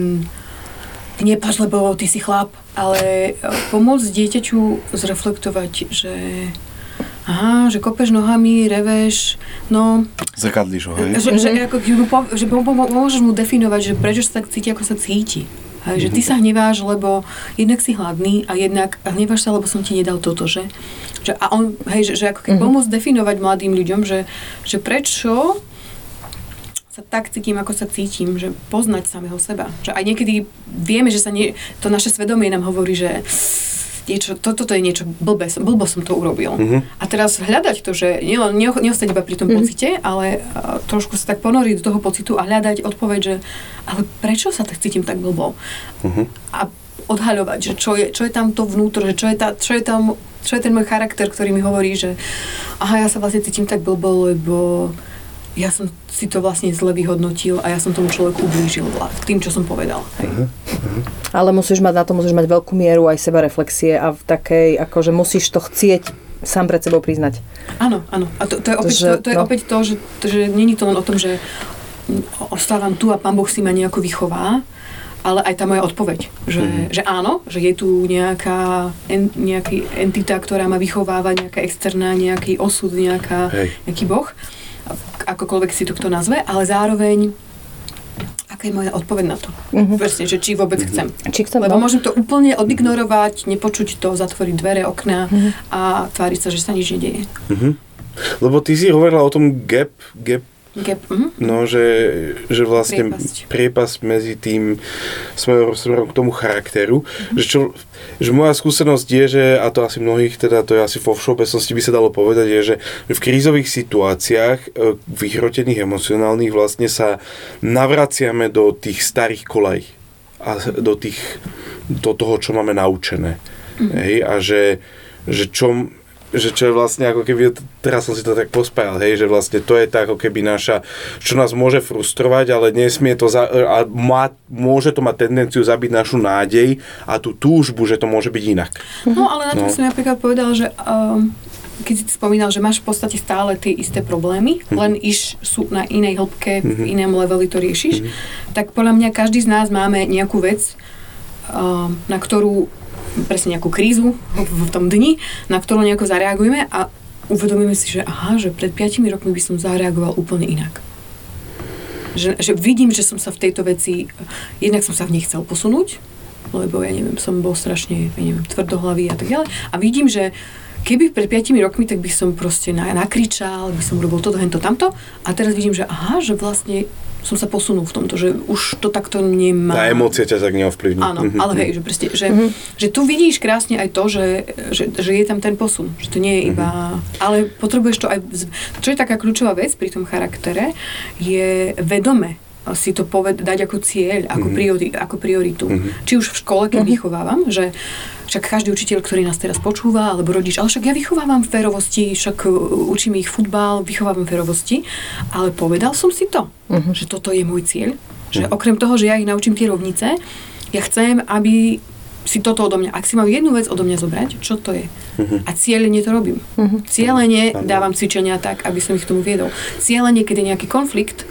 nepač, lebo ty si chlap, ale pomôcť dieťaťu zreflektovať, že aha, že kopeš nohami, reveš, no... Zakadliš ho, hej? Že, že, ako, že, môžeš mu definovať, že prečo sa tak cíti, ako sa cíti. Hej, že ty mhm. sa hneváš, lebo jednak si hladný a jednak a hneváš sa, lebo som ti nedal toto, že? že a on, hej, že, že ako keď mm-hmm. pomôcť definovať mladým ľuďom, že, že prečo sa tak cítim, ako sa cítim, že poznať samého seba. Že aj niekedy vieme, že sa nie, to naše svedomie nám hovorí, že niečo, toto to je niečo blbé, blbo som to urobil. Uh-huh. A teraz hľadať to, že nielen neostať iba pri tom uh-huh. pocite, ale uh, trošku sa tak ponoriť do toho pocitu a hľadať odpoveď, že ale prečo sa tak cítim tak blbo? Uh-huh. A odhaľovať, že čo je, čo je tam to vnútro, že čo je, tá, čo je tam, čo je ten môj charakter, ktorý mi hovorí, že aha, ja sa vlastne cítim tak blbo, lebo ja som si to vlastne zle vyhodnotil a ja som tomu človeku ublížil k tým, čo som povedal. Hej. Uh-huh. Uh-huh. Ale musíš mať na to, musíš mať veľkú mieru aj seba reflexie a v takej, akože musíš to chcieť sám pred sebou priznať. Áno, áno. A to, to je, opäť, že, to, to, je no. opäť to, že, že není to len o tom, že ostávam tu a pán Boh si ma nejako vychová, ale aj tá moja odpoveď, že, mm. že áno, že je tu nejaká en, nejaký entita, ktorá ma vychováva, nejaká externá, nejaký osud, nejaká, nejaký boh akokoľvek si to kto nazve, ale zároveň aká je moja odpoveď na to. Uh-huh. Presne, že či vôbec uh-huh. chcem. Či chcem, Lebo no? môžem to úplne odignorovať, nepočuť to, zatvoriť dvere, okna uh-huh. a tváriť sa, že sa nič nedieje. Uh-huh. Lebo ty si hovorila o tom gap, gap Gap. Uh-huh. No, že, že vlastne priepasť, priepasť medzi tým smerom, smerom k tomu charakteru. Uh-huh. Že, čo, že moja skúsenosť je, že, a to asi mnohých, teda to je asi vo všeobecnosti by sa dalo povedať, je, že v krízových situáciách, e, vyhrotených emocionálnych vlastne sa navraciame do tých starých kolej a do, tých, do toho, čo máme naučené. Uh-huh. Hej, a že, že čo, že čo je vlastne ako keby, teraz som si to tak pospájal, hej, že vlastne to je tak ako keby naša, čo nás môže frustrovať, ale nesmie to, za, a má, môže to mať tendenciu zabiť našu nádej a tú túžbu, že to môže byť inak. No ale na to no. som napríklad povedal, že um, keď si spomínal, že máš v podstate stále tie isté problémy, mm-hmm. len iš sú na inej hĺbke, mm-hmm. v mhm. inom leveli to riešiš, mm-hmm. tak podľa mňa každý z nás máme nejakú vec, um, na ktorú presne nejakú krízu v tom dni, na ktorú nejako zareagujeme a uvedomíme si, že aha, že pred 5 rokmi by som zareagoval úplne inak. Že, že vidím, že som sa v tejto veci, jednak som sa v nej chcel posunúť, lebo ja neviem, som bol strašne, ja neviem, tvrdohlavý a tak ďalej. A vidím, že keby pred 5 rokmi, tak by som proste nakričal, by som robil toto, hento, tamto. A teraz vidím, že aha, že vlastne som sa posunul v tomto, že už to takto nemá. Tá emócia ťa tak neovplyvní. Áno, mm-hmm. ale hej, že, proste, že, mm-hmm. že tu vidíš krásne aj to, že, že, že je tam ten posun. Že to nie je iba... Mm-hmm. Ale potrebuješ to aj... Čo je taká kľúčová vec pri tom charaktere, je vedome si to poved, dať ako cieľ, ako, mm-hmm. priori, ako prioritu. Mm-hmm. Či už v škole, keď mm-hmm. vychovávam, že však každý učiteľ, ktorý nás teraz počúva, alebo rodič, ale však ja vychovávam férovosti, však uh, učím ich futbal, vychovávam férovosti, ale povedal som si to, mm-hmm. že toto je môj cieľ, že mm-hmm. okrem toho, že ja ich naučím tie rovnice, ja chcem, aby si toto odo mňa, ak si mám jednu vec odo mňa zobrať, čo to je? Uh-huh. A cieľene to robím. Uh-huh. Cieľene dávam cvičenia tak, aby som ich k tomu viedol. Cieľene, keď je nejaký konflikt,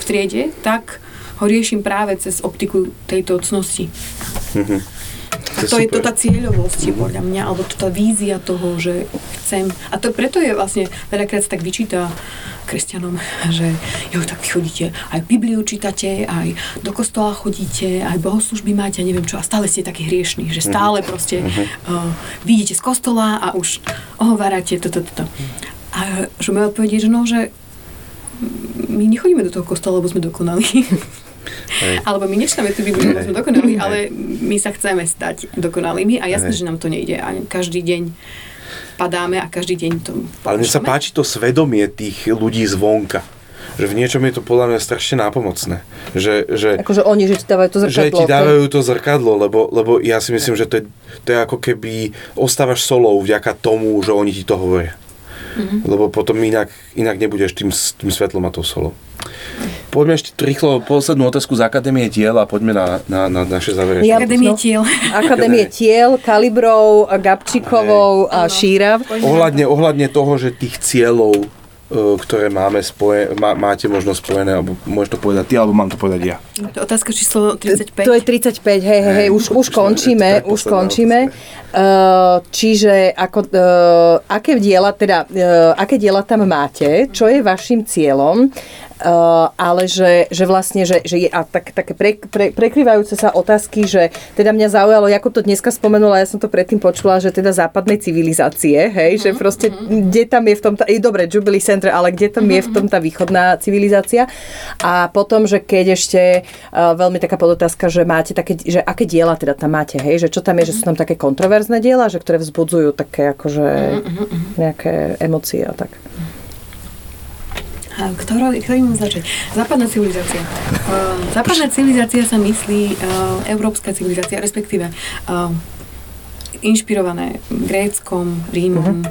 v triede, tak ho riešim práve cez optiku tejto cnosti. Mm-hmm. To, to je to tá cieľovosť, mm-hmm. podľa mňa, alebo to tá vízia toho, že chcem. A to preto je vlastne, veľakrát sa tak vyčíta kresťanom, že jo, tak vy chodíte, aj Bibliu čítate, aj do kostola chodíte, aj bohoslužby máte, a neviem čo, a stále ste takí hriešní, že stále mhm. proste uh, vidíte z kostola a už ohovárate toto, toto. A že moja odpoveď je, že no, že my nechodíme do toho kostola, lebo sme dokonali. Hej. Alebo my nečítame tú Bibliu, lebo sme dokonali, ale my sa chceme stať dokonalými a jasné, Hej. že nám to nejde. A každý deň padáme a každý deň to... Ale mne sa páči to svedomie tých ľudí zvonka že v niečom je to podľa mňa strašne nápomocné. Že, že, Akože oni, že ti dávajú to zrkadlo. že ti dávajú to zrkadlo, lebo, lebo ja si myslím, že to je, to je ako keby ostávaš solou vďaka tomu, že oni ti to hovoria. Mm-hmm. Lebo potom inak, inak nebudeš tým, tým svetlom a tou solou. Poďme ešte rýchlo poslednú otázku z Akadémie diel a poďme na, na, na naše záverečné. Ja- Akadémie no. tiel. Akadémie tiel, Kalibrov, Gabčíkovou a Šírav. Ohľadne, ohľadne toho, že tých cieľov, ktoré máme spoje, má, máte možno spojené, alebo môžeš to povedať ty, alebo mám to povedať ja. To je otázka číslo 35. To je 35, hej, hej, hej, už, už končíme, už končíme. Uh, čiže ako, uh, aké diela, teda, uh, aké diela tam máte, čo je vašim cieľom, uh, ale že, že vlastne, že, že je, a tak, také pre, pre, prekryvajúce sa otázky, že teda mňa zaujalo, ako to dneska spomenula, ja som to predtým počula, že teda západnej civilizácie, hej, že proste, kde tam je v tom, tá, je dobre, Jubilee Center, ale kde tam je v tom tá východná civilizácia. A potom, že keď ešte uh, veľmi taká podotázka, že máte také, že aké diela teda tam máte, hej, že čo tam je, že sú tam také kontroverzné diela, že ktoré vzbudzujú také akože nejaké emócie a tak. A ktorou, ktorým začať? Západná civilizácia. Uh, západná civilizácia sa myslí uh, európska civilizácia, respektíve uh, inšpirované Gréckom, Rímom,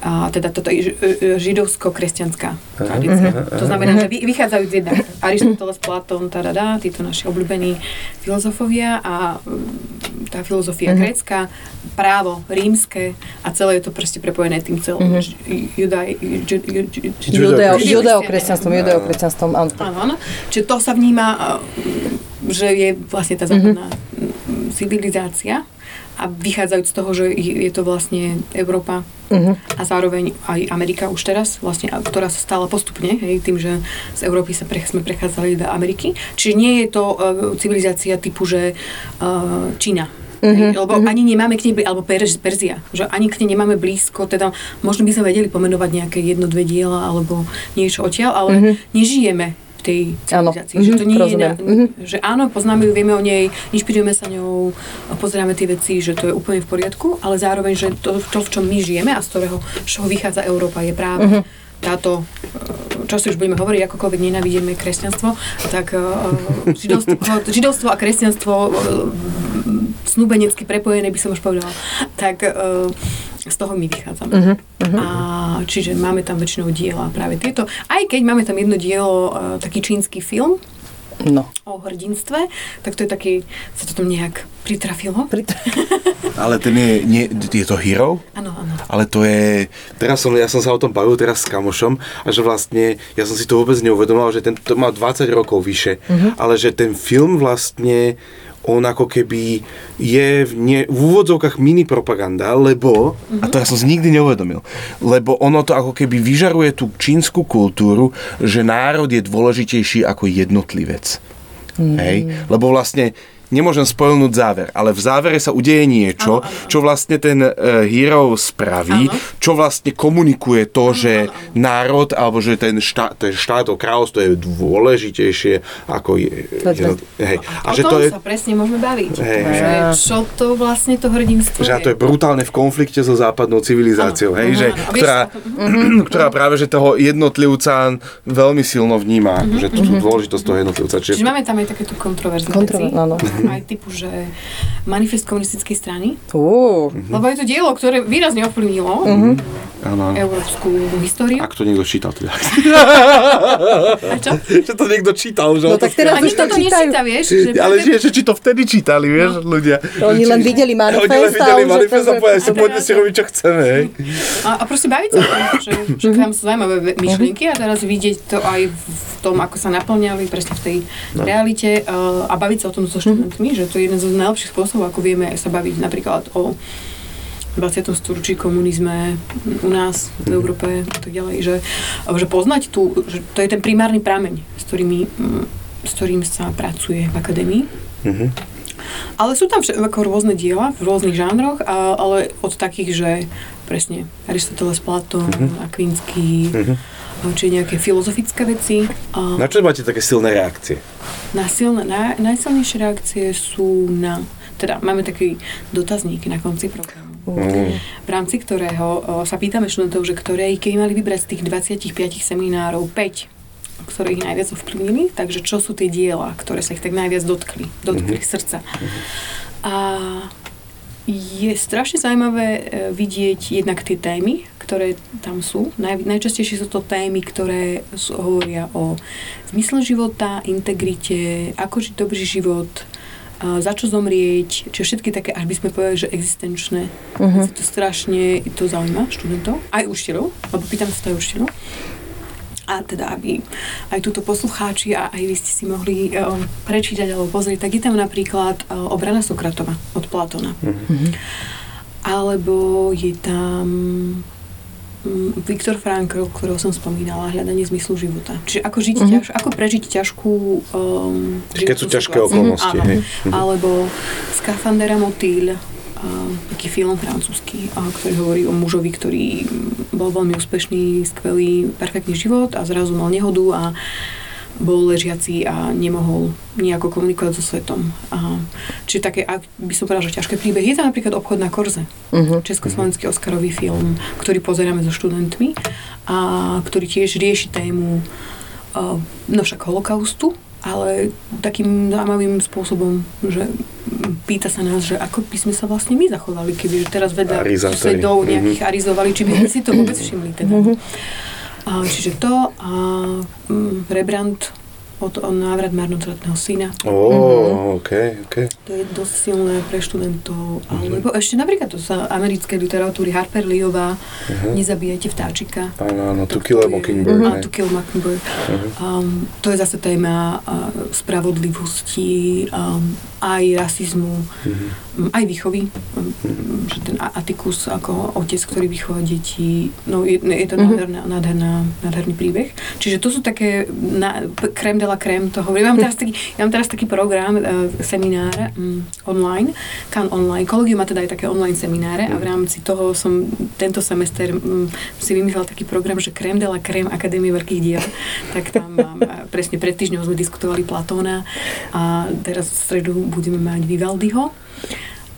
a teda toto je ž- e, židovsko-kresťanská tradícia. To znamená, že vy- vychádzajú z jedna Aristoteles, Platón, tadadá, títo naši obľúbení filozofovia a mm, tá filozofia grécka, právo rímske a celé je to proste prepojené tým celým Judeo- judeokresťanstvom, judeokresťanstvom, áno. Čiže to sa vníma, uh, že je vlastne tá západná mm, civilizácia a vychádzajúc z toho, že je je to vlastne Európa Mhm. a zároveň aj Amerika už teraz, vlastne, ktorá sa stala postupne, hej, tým, že z Európy sa pre, sme prechádzali do Ameriky. Čiže nie je to uh, civilizácia typu, že uh, Čína. Hej, lebo ani nemáme k nej, alebo Perz, Perzia, že ani k nej nemáme blízko, teda možno by sme vedeli pomenovať nejaké jedno, dve diela alebo niečo odtiaľ, ale nežijeme v tej Áno, civilizácii. Že to mhm, nie je, na, Mhm. že áno, poznáme ju, vieme o nej, inšpirujeme sa ňou, pozeráme tie veci, že to je úplne v poriadku, ale zároveň, že to, to v čom my žijeme a z ktorého, z čoho vychádza Európa, je práve Mhm. táto, e, čo si už budeme hovoriť, akokoľvek nenávidíme kresťanstvo, tak e, židovstvo, židovstvo a kresťanstvo e, snúbenecky prepojené, by som už povedala, tak e, z toho my vychádzame. Mhm, A, čiže máme tam väčšinou diela práve tieto. Aj keď máme tam jedno dielo, e, taký čínsky film No. o hrdinstve, tak to je taký, sa to tam nejak pritrafilo. Pri- Ale ten je, nie, je to hero? Áno, áno. Ale to je, teraz som, ja som sa o tom bavil teraz s kamošom a že vlastne, ja som si to vôbec neuvedomoval, že ten to má 20 rokov vyše, ale že ten film vlastne on ako keby je v, nie, v úvodzovkách mini propaganda, lebo, a to ja som si nikdy neuvedomil, lebo ono to ako keby vyžaruje tú čínsku kultúru, že národ je dôležitejší ako jednotlivec. Hej? Lebo vlastne nemôžem spoilnúť záver, ale v závere sa udeje niečo, Áno, áno. čo vlastne ten uh, hero spraví, Áno. čo vlastne komunikuje to, že národ, alebo že ten štát, ten štát, to kráľovstvo je dôležitejšie ako je. Je hej. A o že tom to je, sa presne môžeme baviť. Hej. Že čo to vlastne to hrdinstvo že to je brutálne v konflikte so západnou civilizáciou, Áno, hej, áno, že, áno. A vieš ktorá, to- ktorá práve že toho jednotlivca veľmi silno vníma, že tú dôležitosť toho jednotlivca. Čiže Čiže, máme tam aj takéto kontroverzné Kontrover- veci. áno. Aj typu, že manifest komunistickej strany. Ú, Lebo je to dielo, ktoré výrazne ovplyvnilo áno. európsku históriu. Ak to niekto čítal teda. A čo? že to niekto čítal, že No tak teraz už to nečíta, vieš? Že Ale práve- že, že či to vtedy čítali, vieš, ľudia. To oni len videli Oni len manifest. videli manifest a povedali si, A poďme si robiť, čo chceme. A, a proste baviť sa že, že tam sú zaujímavé ve- myšlienky a teraz vidieť to aj v tom, ako sa naplňali presne v tej realite uh, a baviť sa o tom so študentmi, že to je jeden z najlepších spôsobov, ako vieme sa baviť napríklad o 20. storočí komunizme u nás v Európe a tak ďalej, že, že poznať tu, že to je ten primárny prameň, s, ktorými, s ktorým sa pracuje v akadémii. Mhm. Ale sú tam ako rôzne diela v rôznych žánroch, a, ale od takých, že presne Aristoteles, Platón, Mhm. Akvinský, či nejaké filozofické veci. A Na čo máte také silné reakcie? na silné, na, najsilnejšie reakcie sú na... Teda máme taký dotazník na konci programu. Mm. v rámci ktorého o, sa pýtame študentov, že ktoré, keby mali vybrať z tých 25 seminárov 5, ktoré ich najviac ovplyvnili, takže čo sú tie diela, ktoré sa ich tak najviac dotkli, dotkli mm-hmm. srdca. A je strašne zaujímavé e, vidieť jednak tie témy, ktoré tam sú. Naj, najčastejšie sú to témy, ktoré sú, hovoria o zmysle života, integrite, ako žiť dobrý život, a za čo zomrieť, čiže všetky také, až by sme povedali, že existenčné. Uh-huh. to strašne to zaujíma študentov, aj učiteľov, lebo pýtam sa aj učiteľov a teda aby aj túto poslucháči a aj vy ste si mohli uh, prečítať alebo pozrieť, tak je tam napríklad uh, obrana Sokratova od Platona. Mm-hmm. Alebo je tam um, Viktor Frankl, ktorého som spomínala, hľadanie zmyslu života. Čiže ako, žiť mm-hmm. ťaž, ako prežiť ťažkú um, Keď sú ťažké okolnosti. Mm-hmm. Mm-hmm. Alebo Skafandera Motýľ, taký film francúzsky, ktorý hovorí o mužovi, ktorý bol veľmi úspešný, skvelý, perfektný život a zrazu mal nehodu a bol ležiaci a nemohol nejako komunikovať so svetom. A, čiže také, ak by som povedala, že ťažké príbeh. Je to napríklad Obchod na Korze, uh-huh. československý Oscarový film, ktorý pozeráme so študentmi a ktorý tiež rieši tému uh, no však holokaustu, ale takým zaujímavým spôsobom, že pýta sa nás, že ako by sme sa vlastne my zachovali, keby teraz vedľa susedov nejakých mm-hmm. arizovali, či by sme si to vôbec všimli. Teda. Mm-hmm. A, čiže to a mm, Rembrandt od, od návrat marnotratného syna. Ó, oh, mm-hmm. ok, ok. To je dosť silné pre študentov. Mm-hmm. Alebo ešte napríklad to sa americké literatúry Harper Leeová, mm-hmm. Nezabijajte vtáčika. Áno, áno, To Kill a Mockingbird. Áno, To Kill Mockingbird. Mm-hmm. Um, to je zase téma uh, spravodlivosti, um, aj rasizmu, mm-hmm. aj výchovy. Mm-hmm. Že ten Atticus ako otec, ktorý vychová deti, no je, je to mm-hmm. nádherná, nádherná, nádherný príbeh. Čiže to sú také na, krem de la krem toho. Ja mám teraz taký, ja mám teraz taký program, uh, seminár um, online, kan online. Kolegium má teda aj také online semináre a v rámci toho som tento semester um, si vymyslel taký program, že krem de la krem Akadémie veľkých diel. Tak tam mám, presne pred týždňom sme diskutovali Platóna a teraz v stredu budeme mať Vivaldiho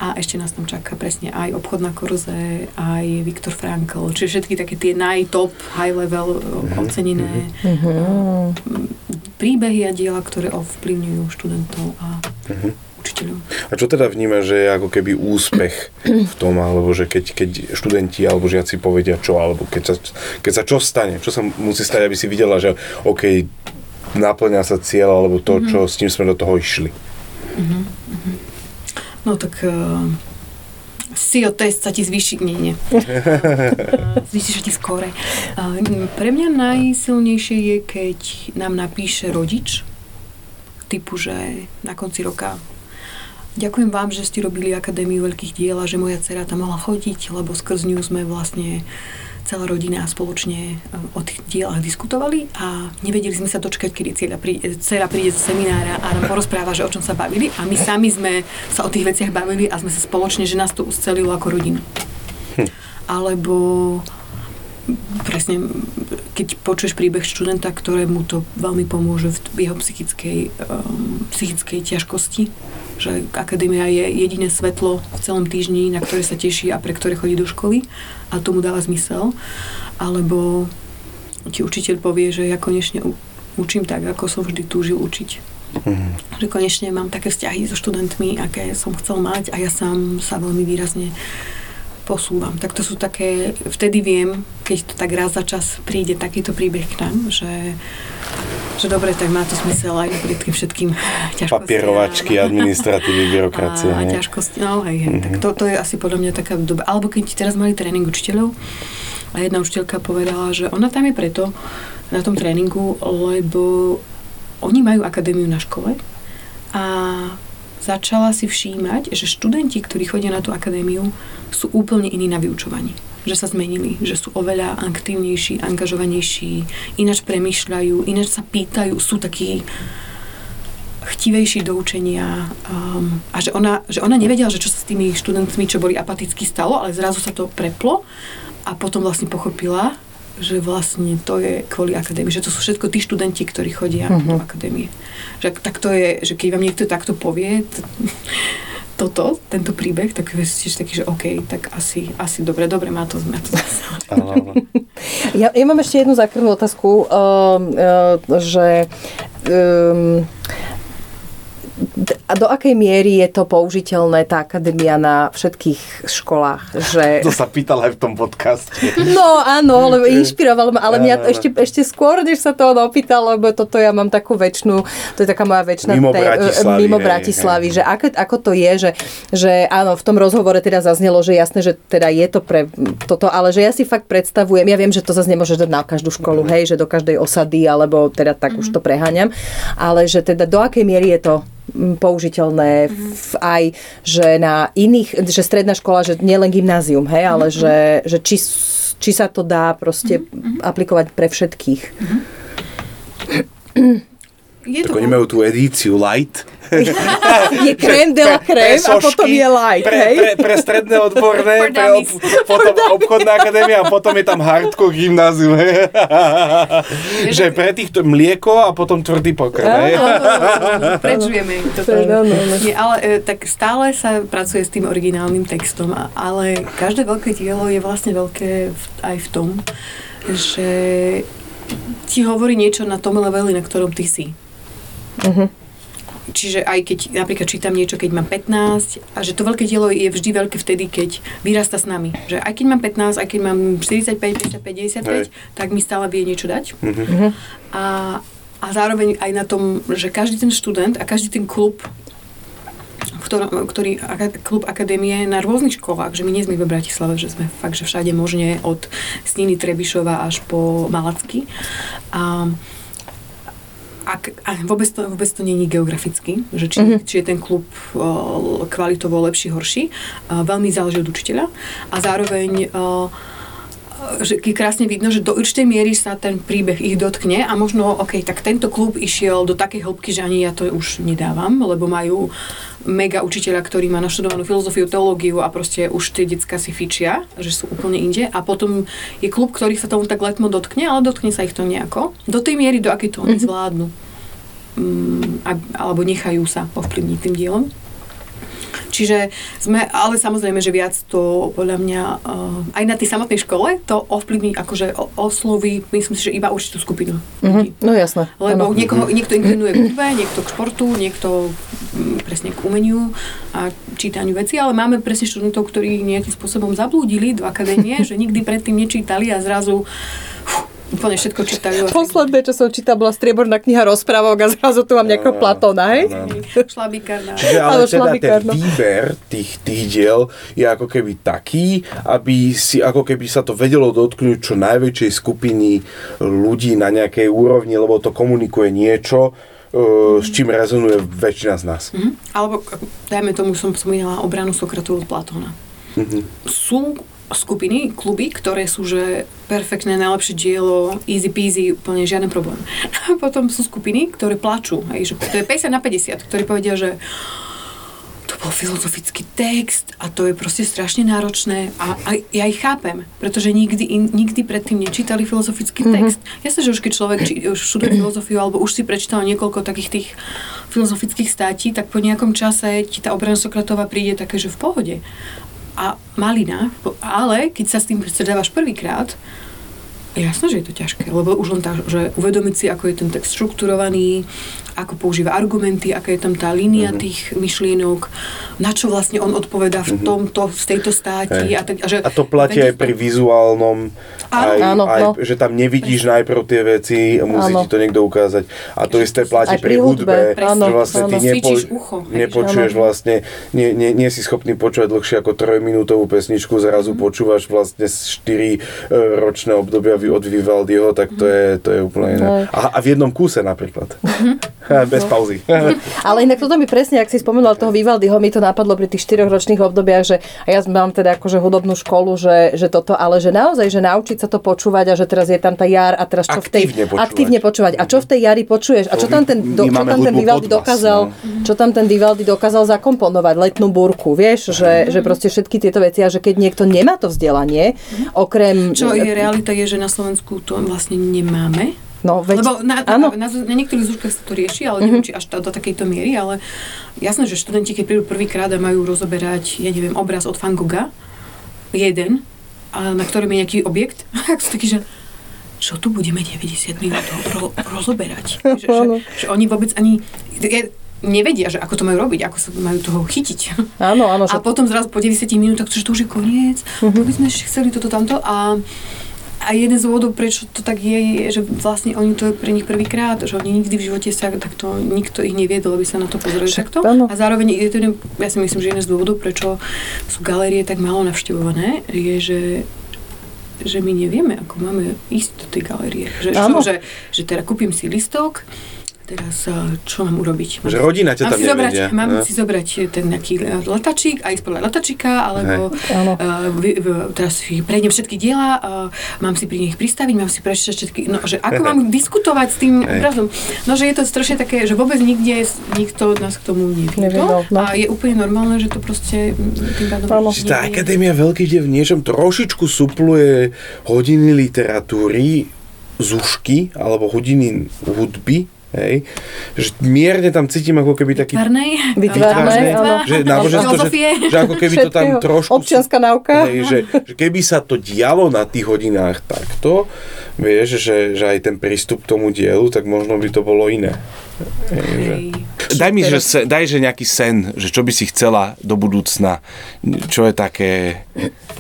a ešte nás tam čaká presne aj obchod na Korze, aj Viktor Frankl, čiže všetky také tie najtop, high level mm-hmm. ocenené mm-hmm. príbehy a diela, ktoré ovplyvňujú študentov a mm-hmm. učiteľov. A čo teda vníma, že je ako keby úspech v tom, alebo že keď, keď študenti alebo žiaci povedia čo, alebo keď sa, keď sa čo stane, čo sa musí stať, aby si videla, že OK, naplňa sa cieľ, alebo to, mm-hmm. čo s tým sme do toho išli. Uh-huh, uh-huh. No tak uh, SEO test sa ti zvýši, nie, nie. zvýši sa ti skore. Uh, pre mňa najsilnejšie je, keď nám napíše rodič, typu, že na konci roka Ďakujem vám, že ste robili Akadémiu veľkých diel a že moja dcera tam mohla chodiť, lebo skrz ňu sme vlastne celá rodina spoločne eh, o tých dielach diskutovali a nevedeli sme sa dočkať, kedy cieľa príde, dcera príde z seminára a nám porozpráva, že o čom sa bavili a my sami sme sa o tých veciach bavili a sme sa spoločne, že nás to uscelilo ako rodinu. Hm. Alebo presne, keď počuješ príbeh študenta, ktorému to veľmi pomôže v jeho psychickej, um, psychickej ťažkosti, že akadémia je jediné svetlo v celom týždni, na ktoré sa teší a pre ktoré chodí do školy a tomu dáva zmysel. Alebo ti učiteľ povie, že ja konečne učím tak, ako som vždy túžil učiť. Mm-hmm. Že konečne mám také vzťahy so študentmi, aké som chcel mať a ja sám sa veľmi výrazne posúvam. Tak to sú také, vtedy viem, keď to tak raz za čas príde takýto príbeh k nám, že, že dobre, tak má to smysel aj napriek tým všetkým ťažkostiam. Papierovačky, administratívy, byrokracie. A, a ťažkosti, no hej, hej. Mm-hmm. Tak to, to je asi podľa mňa taká doba. Alebo keď teraz mali tréning učiteľov a jedna učiteľka povedala, že ona tam je preto na tom tréningu, lebo oni majú akadémiu na škole a začala si všímať, že študenti, ktorí chodia na tú akadémiu, sú úplne iní na vyučovaní. Že sa zmenili, že sú oveľa aktívnejší, angažovanejší, ináč premyšľajú, ináč sa pýtajú, sú takí chtivejší do učenia um, a že ona, že ona nevedela, že čo sa s tými študentmi, čo boli apaticky stalo, ale zrazu sa to preplo a potom vlastne pochopila, že vlastne to je kvôli akadémii, že to sú všetko tí študenti, ktorí chodia uh-huh. do akadémie. Že tak to je, že keď vám niekto takto povie, to, to toto, tento príbeh, tak si taký, že OK, tak asi, asi dobre, dobre, má to, má to. Ja, ja mám ešte jednu zákrvnú otázku, uh, uh, že um, a do akej miery je to použiteľné, tá akadémia na všetkých školách? Že... To sa pýtal aj v tom podcaste. No áno, lebo inšpiroval ma, ale mňa ešte, ešte skôr, než sa to on opýtal, lebo toto ja mám takú väčšinu, to je taká moja väčšina mimo Bratislavy, mimo Bratislavy hej, hej. že ako, ako to je, že, že áno, v tom rozhovore teda zaznelo, že jasné, že teda je to pre toto, ale že ja si fakt predstavujem, ja viem, že to zase nemôže dať na každú školu, hej, že do každej osady, alebo teda tak mm-hmm. už to preháňam, ale že teda do akej miery je to použiteľné v, aj, že na iných, že stredná škola, že nielen gymnázium, hej, ale mm-hmm. že, že či, či sa to dá proste mm-hmm. aplikovať pre všetkých. Mm-hmm. Je to... Oni majú tú edíciu light. je krém de la krém a potom je light, pre, hej? Pre, pre stredné odborné, pre ob, potom obchodná akadémia a potom je tam hardcore gymnázium. že pre týchto mlieko a potom tvrdý pokrm. Prečujeme. Nie, ale e, tak stále sa pracuje s tým originálnym textom, ale každé veľké dielo je vlastne veľké aj v tom, že ti hovorí niečo na tom leveli, na ktorom ty si. Uh-huh. Čiže aj keď napríklad čítam niečo, keď mám 15 a že to veľké dielo je vždy veľké vtedy, keď vyrasta s nami. Že aj keď mám 15, aj keď mám 45, 55, 55, Hej. tak mi stále vie niečo dať. Uh-huh. A, a zároveň aj na tom, že každý ten študent a každý ten klub ktorom, ktorý klub akadémie na rôznych školách, že my nie sme v Bratislave, že sme fakt, že všade možne od Sniny Trebišova až po Malacky. A, ak, a vôbec to, vôbec to není geograficky, že či, mm-hmm. či je ten klub o, kvalitovo lepší, horší. O, veľmi záleží od učiteľa. A zároveň o, že krásne vidno, že do určitej miery sa ten príbeh ich dotkne a možno, OK, tak tento klub išiel do takej hĺbky, že ani ja to už nedávam, lebo majú mega učiteľa, ktorý má naštudovanú filozofiu, teológiu a proste už tie decka si fičia, že sú úplne inde. A potom je klub, ktorý sa tomu tak letmo dotkne, ale dotkne sa ich to nejako. Do tej miery, do akej to oni mm-hmm. zvládnu. Mm, alebo nechajú sa ovplyvniť tým dielom. Čiže sme, ale samozrejme, že viac to podľa mňa uh, aj na tej samotnej škole to ovplyvní, akože osloví, myslím si, že iba určitú skupinu. Mm-hmm. No jasné. Lebo ano. niekoho, niekto inklinuje k hudbe, niekto k športu, niekto mm, presne k umeniu a čítaniu veci, ale máme presne študentov, ktorí nejakým spôsobom zablúdili do akadémie, že nikdy predtým nečítali a zrazu uf, úplne všetko čítajú. Posledné, čo som čítala, bola strieborná kniha rozprávok a zrazu tu mám nejakého Platóna, hej? Šlabikárna. Čiže ale teda ten výber tých, tých diel je ako keby taký, aby si ako keby sa to vedelo dotknúť čo najväčšej skupiny ľudí na nejakej úrovni, lebo to komunikuje niečo, uh, s čím rezonuje väčšina z nás. Mm-hmm. Alebo, dajme tomu, som spomínala obranu Sokratu od Platóna. Mm-hmm. Sú skupiny, kluby, ktoré sú, že perfektné, najlepšie dielo, easy peasy, úplne žiaden problém. A potom sú skupiny, ktoré plačú, hej, že to je 50 na 50, ktorí povedia, že to bol filozofický text a to je proste strašne náročné a, a ja ich chápem, pretože nikdy, in, nikdy predtým nečítali filozofický mm-hmm. text. Ja sa, že už keď človek či, už študuje filozofiu alebo už si prečítal niekoľko takých tých filozofických státí, tak po nejakom čase ti tá obrana Sokratova príde také, že v pohode a malina, ale keď sa s tým stredávaš prvýkrát, Jasné, že je to ťažké, lebo už len tak, že uvedomiť si, ako je ten text štrukturovaný, ako používa argumenty, aká je tam tá línia uh-huh. tých myšlienok, na čo vlastne on odpovedá v mhm. tomto, v tejto státi. A, tak, a, že, a to platí aj pri vizuálnom, aj, áno, aj, no. že tam nevidíš Presne. najprv tie veci, musí áno. ti to niekto ukázať. A to isté platí pri, hudbe, áno, že vlastne áno. ty nepo, ucho, nepočuješ vlastne, nie, nie, nie si schopný počúvať dlhšie ako trojminútovú pesničku, zrazu mm. počúvaš vlastne 4 e, ročné obdobia od Vivaldiho, tak to je, to je úplne iné. A, a v jednom kúse napríklad. Mm-hmm. Bez pauzy. Ale inak toto mi presne, ak si spomenul toho Vivaldiho, mi to napadlo pri tých štyroch ročných obdobiach, že a ja mám teda akože hudobnú školu, že, že toto, ale že naozaj, že naučiť sa to počúvať a že teraz je tam tá jar a teraz čo aktívne v tej... Počúvať. Aktívne počúvať. A čo v tej jari počuješ? A čo tam ten, do, čo tam ten Vivaldi dokázal, no. čo tam ten Vivaldi dokázal zakomponovať? Letnú búrku, vieš? Že, že proste všetky tieto veci a že keď niekto nemá to vzdelanie, okrem... Čo je realita je, že na Slovensku to vlastne nemáme No, veď, Lebo na, áno. na, na, na niektorých zúškach sa to rieši, ale neviem, či až to, do takejto miery, ale jasné, že študenti, keď prídu prvýkrát a majú rozoberať, ja neviem, obraz od Van Gogha, jeden, a na ktorom je nejaký objekt, tak sú takí, že čo tu budeme 90 minút ro, rozoberať? Že, že, že oni vôbec ani je, nevedia, že ako to majú robiť, ako sa majú toho chytiť. Áno, áno, že A potom zrazu po 90 minútach, že to už je koniec, uh-huh. my sme chceli toto tamto a a jeden z dôvodov, prečo to tak je, je, že vlastne oni to je pre nich prvýkrát, že oni nikdy v živote sa takto, nikto ich neviedol, aby sa na to pozreli Však takto. áno. A zároveň je to ja si myslím, že jeden z dôvodov, prečo sú galérie tak málo navštevované, je, že že my nevieme, ako máme ísť do tej galérie. Že, čo, že, že teda kúpim si listok, teraz a, čo mám urobiť? Mám Že rodina ťa tam si zobrať, nevedia. Mám no. si zobrať ten nejaký letačík a ísť podľa letačíka, alebo uh, vy, v, teraz si prejdem všetky diela, uh, mám si pri nich pristaviť, mám si prečítať všetky, no, že ako mám diskutovať s tým Hej. obrazom. No, že je to strašne také, že vôbec nikde nikto nás k tomu Neviedol, neviedol. no. A je úplne normálne, že to proste mm, tým pádom tá Akadémia veľkých dev v niečom trošičku supluje hodiny literatúry, zušky alebo hodiny hudby, hej, že mierne tam cítim ako keby taký náboženstva, áno. že náboženstvo, že, že ako keby to tam trošku... Občianská náuka. Hej, že, že keby sa to dialo na tých hodinách takto, vieš, že, že aj ten prístup k tomu dielu, tak možno by to bolo iné. Hej, že... Daj mi, že, daj, že nejaký sen, že čo by si chcela do budúcna, čo je také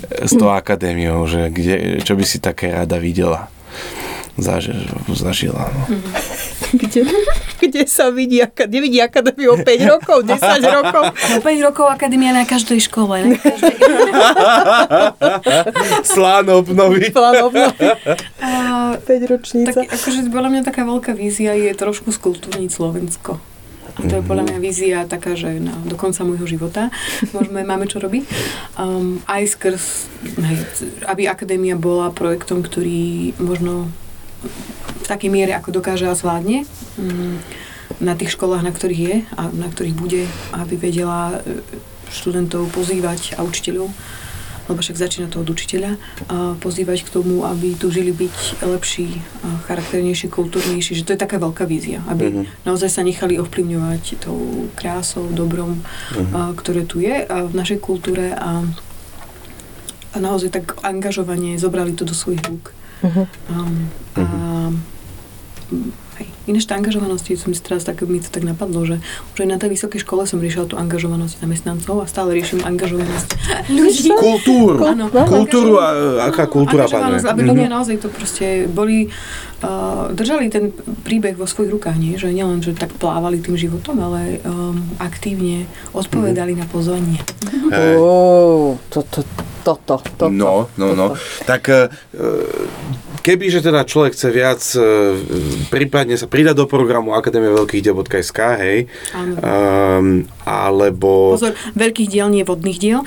s tou akadémiou, že kde, čo by si také rada videla, zaž, zažila. No. Kde, kde sa vidí, aka- nevidí akadémiu o 5 rokov, 10 rokov. No 5 rokov akadémia na každej škole. Na každej, Slán obnovy. Plán obnovy, a, 5 ročnica. tak, akože podľa mňa taká veľká vízia je trošku skultúrniť Slovensko. A to je podľa mňa vízia taká, že na, do konca môjho života môžeme, máme čo robiť. Um, aj skrz, hej, aby akadémia bola projektom, ktorý možno v takej miere, ako dokáže a zvládne um, na tých školách, na ktorých je a na ktorých bude, aby vedela e, študentov pozývať a učiteľov lebo však začína to od učiteľa, a pozývať k tomu, aby tu žili byť lepší, charakternejší, kultúrnejší, že to je taká veľká vízia, aby Mhm. naozaj sa nechali ovplyvňovať tou krásou, dobrom, a, ktoré tu je a v našej kultúre a, a naozaj tak angažovanie zobrali to do svojich rúk. Mhm. Um, a, hej. Ináč tá angažovanosť, som si teraz tak, mi to tak napadlo, že už aj na tej vysokej škole som riešila tú angažovanosť zamestnancov a stále riešim angažovanosť ľudí. Kultúru. Áno. Kultúru, a, aká kultúra Angažovanosť, aby panuje. ľudia naozaj to proste boli, uh, držali ten príbeh vo svojich rukách, nie? Že nielen, že tak plávali tým životom, ale um, aktívne odpovedali na pozvanie. Hej. Ó, toto, toto, toto. No, no, no. Tak e, keby, že teda človek chce viac, e, prípadne sa pridať do programu Akadémia veľkých diel.sk, hej, Áno. um, alebo... Pozor, veľkých diel, nie vodných diel.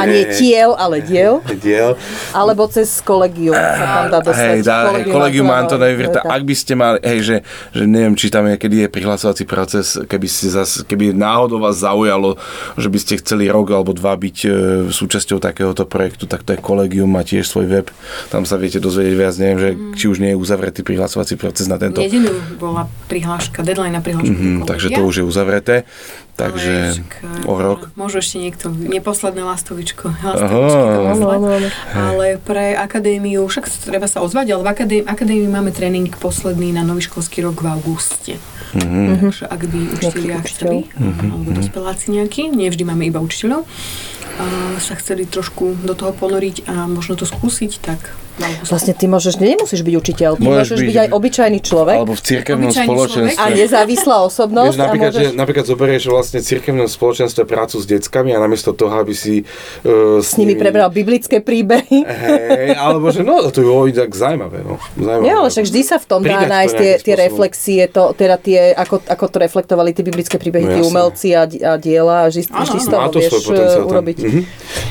A nie tiel, ale diel. Diel. Alebo cez kolegium sa tam dá dostať. Hej, dá, kolegium Antonej Virta, Virta. ak by ste mali, hej, že, že neviem, či tam je, kedy je prihlasovací proces, keby ste zas, keby náhodou vás zaujalo, že by ste chceli rok alebo dva byť e, súčasťou takéhoto projektu, tak to je kolegium, má tiež svoj web, tam sa viete dozvedieť viac, neviem, že či už nie je uzavretý prihlasovací proces na tento. Nedenú bola prihláška, deadline na prihlášku. Mhm, takže to už je uzavreté, takže však, o rok. Môžu ešte niekto, neposledné lastovičko, lastovičky áno. Ale pre akadémiu, však treba sa ozvať, ale v akadémii, akadémii máme tréning posledný na nový školský rok v auguste. Mhm. Takže ak by učiteľia chceli, alebo dospeláci nejakí, nie vždy máme iba učiteľov, sa chceli trošku do toho ponoriť a možno to skúsiť, tak. Vlastne ty môžeš, nemusíš byť učiteľ, ty Môžeš môžeš, byť- byť aj obyčajný človek Alebo v cirkevnom spoločenstve. a nezávislá osobnosť Vieš, napríklad, a môžeš... že, napríklad zoberieš vlastne cirkevnom spoločenstve prácu s deckami a namiesto toho, aby si uh, s nimi prebral biblické príbehy. Hej, alebo že no, to bolo tak zaujímavé. No. zaujímavé. Nie, ale však vždy sa v tom dá nájsť tie, tie reflexie, to, teda tie, ako, ako to reflektovali tie biblické príbehy, No tí umelci a, a diela a vždy, vždy z toho vieš tam. urobiť. Mhm.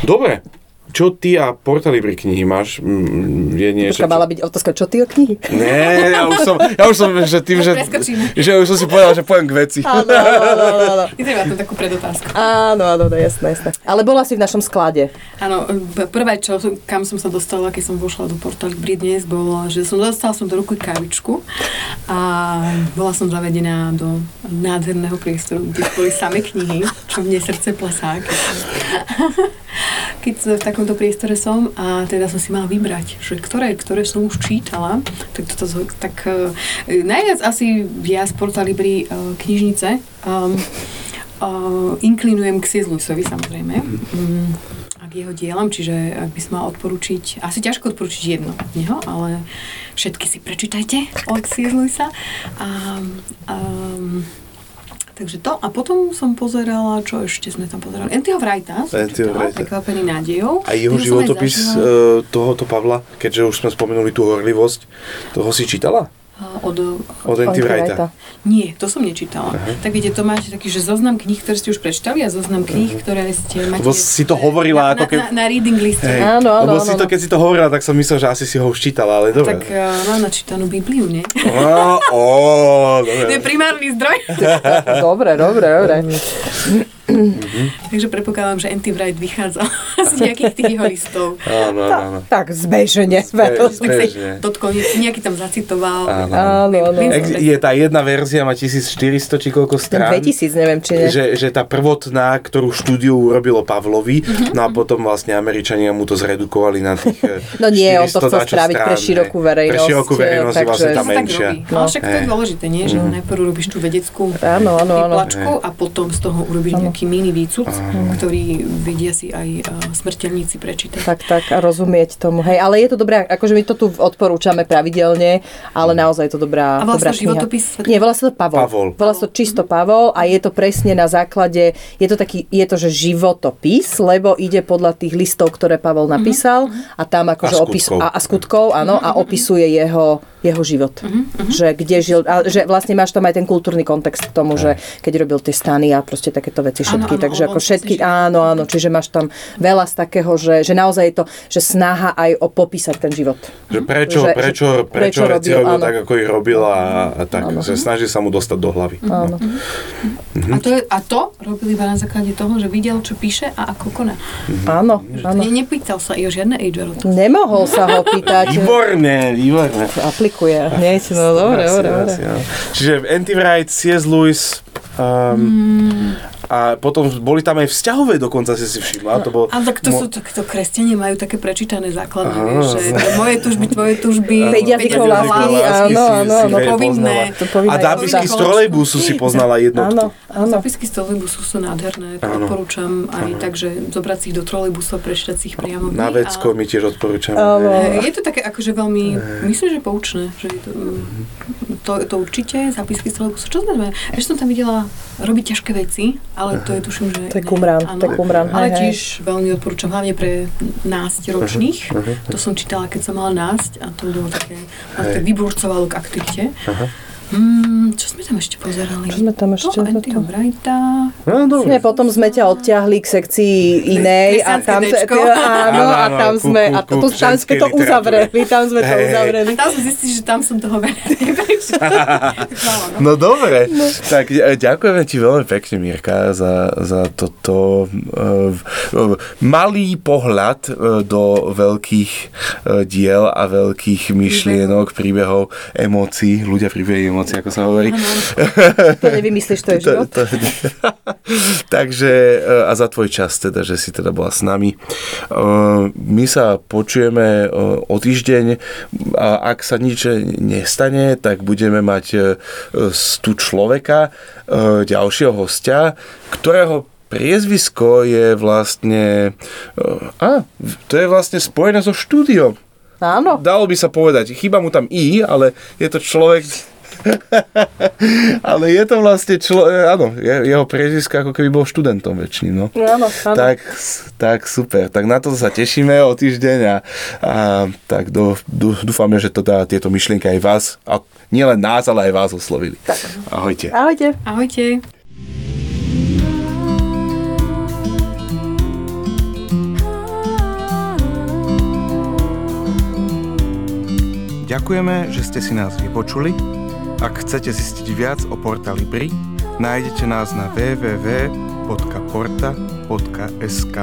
Dobre, čo ty a portalibri knihy máš? Mm, Je niečo, Počka, mala byť otázka, čo ty o knihy? Nie, ja už som, ja už som že tým, že, že už som si povedal, že poviem k veci. Áno, áno, áno, áno. Netreba tam takú predotázku. Áno, áno, no, jasné, jasné. Ale bola si v našom sklade. Áno, prvé, čo, kam som sa dostala, keď som vošla do portálu Brit dnes, bolo, že som dostala som do ruky kávičku a bola som zavedená do nádherného priestoru, kde boli same knihy, čo mne srdce plesá, keď, keď v takomto priestore som a teda som si mala vybrať, že ktoré, ktoré som už čítala, tak, toto, tak uh, najviac asi ja z Porta uh, knižnice um, uh, inklinujem k C.S. Samozrejme. Mm, a k jeho dielam, čiže ak by som mal odporučiť, asi ťažko odporučiť jedno z neho, ale všetky si prečítajte od C.S. Lewisa. A, um, takže to. A potom som pozerala, čo ešte sme tam pozerali. Čítala, Wrighta. prekvapený nádejou. A jeho životopis e, tohoto Pavla, keďže už sme spomenuli tú horlivosť, toho si čítala? Od, Od Wrighta. Nie, to som nečítala. Tak viete, to máte taký, že zoznam kníh, ktoré ste už prečítali a zoznam kníh, ktoré ste máte... Lebo si to hovorila na, ako keď- na, na reading liste. Hej. Áno, áno, Lebo áno, si to, keď si to hovorila, tak som myslel, že asi si ho už čítala, ale dobre. Tak uh, mám načítanú Bibliu, nie? Á, ó, To je dobre. primárny zdroj. Dobre, dobre, dobre. Takže predpokladám, že Anti Wright vychádza z nejakých tých jeho listov. Áno, áno, áno. Tak zbežne. Zbe- Tak sa Bežne. dotkol, nejaký tam zacitoval. Áno. Áno, áno. Ex- je tá jedna verzia, má 1400 či koľko strán. 2000, neviem, či nie. Že, že tá prvotná, ktorú štúdiu urobilo Pavlovi, Mhm, no a potom vlastne Američania mu to zredukovali na tých eh, No nie, on to 400 chcel spraviť pre strán, širokú hej. verejnosť, Pre širokú verejnosť je takže- vlastne tá menšia. No, však to je Hej. dôležité, nie? Že najprv robíš tú vedeckú Áno, áno, áno. a potom z toho urobíš nejaký mini výcud, ktorý vedia si aj uh, smrteľníci prečítať. Tak, tak, a rozumieť tomu. Hej, ale je to dobré, akože my to tu odporúčame pravidelne, ale naozaj je to dobrá, A volá dobrá sa kniha. životopis? Nie, volá sa to Pavol. Pavol. Volá sa to čisto Pavol a je to presne na základe, je to taký, je to, že životopis, lebo ide podľa tých listov, ktoré Pavol Mhm. napísal a tam akože A opis, a, a skutkov, áno, a opisuje jeho, jeho život. Mhm, Že kde žil, a že vlastne máš tam aj ten kultúrny kontext k tomu, že keď robil tie stany a proste takéto veci všetky, áno, takže on ako si všetky, žil. áno, áno, čiže máš tam veľa z takého, že, že naozaj je to, že snaha aj o popísať ten život. Že prečo, Že- prečo, že- prečo, prečo veci robil, robil áno. tak, ako ich robil a, a tak. Že snaží sa mu dostať do hlavy. Áno. A to, je, a to robil iba na základe toho, že videl, čo píše a ako koná. Áno, áno. Ne, nepýtal sa i o žiadne age. Nemohol sa ho pýtať. Výborne, výborne. Aplikuje hneď, no dobre, dobre. Čiže Anti-Wright, C.S. Lewis um, a potom boli tam aj vzťahové dokonca, si si všimla. To bol, A tak to mo- sú, tak to kresťania majú také prečítané základné, Aha. vieš, že moje tužby, tvoje tužby. Päť jazykov päť lásky, áno, áno, áno. Povinné. A zápisky z trolejbusu si poznala Áno, jednotku. A áno. Zapisky z trolejbusu sú nádherné, to Áno. odporúčam aj tak, že zobrať si ich do trolejbusu a prečítať si ich priamo. Na vecko mi tiež odporúčam. Áno. Je to také akože veľmi, myslím, že poučné. Že je to, mm, to, to určite, zápisky z trolejbusu. Čo sme, ešte som tam videla robiť ťažké veci, ale to je tuším, že... To je kumrán, áno. to je kumrán. Ale tiež veľmi odporúčam, hlavne pre násť ročných. To som čítala, keď som mala násť a to bolo také, ma to tak vyburcovalo k aktivite. Hmm, čo sme tam ešte pozerali? Čo sme tam ešte To Antiho toto? Wrighta. No, dobre. Potom sme ťa odťahli k sekcii inej a tam, dečko. áno, Áno, a tam sme, a to, tam sme to uzavreli, tam sme to uzavreli. A tam som zistila, že tam som toho veľa no. No dobre, tak e, ďakujeme ti veľmi pekne, Mirka, za, za toto uh, malý pohľad do veľkých uh, diel a veľkých myšlienok, príbehov, emócií, ľudia príbehy emócií, ako sa hovorí. To nevymyslíš, to je život. To, to, takže e, a za tvoj čas teda, že si teda bola s nami. E, My sa počujeme e, o týždeň a ak sa nič nestane, tak budeme mať tu človeka, ďalšieho hostia, ktorého priezvisko je vlastne a, to je vlastne spojené so štúdiom. Áno. Dalo by sa povedať, chýba mu tam I, ale je to človek... Ale je to vlastne člo... E, áno, jeho prežisko ako keby bol študentom väčšinou. No áno, áno. Tak, tak super. Tak na to sa tešíme o týždeň a, a tak do, do, dúfame, že to dá tieto myšlienky aj vás, a nielen nás, ale aj vás oslovili. Tak. Ahojte. Ahojte. Ahojte. Ďakujeme, že ste si nás vypočuli ak chcete zistiť viac o portáli BRI, nájdete nás na www.porta.sk.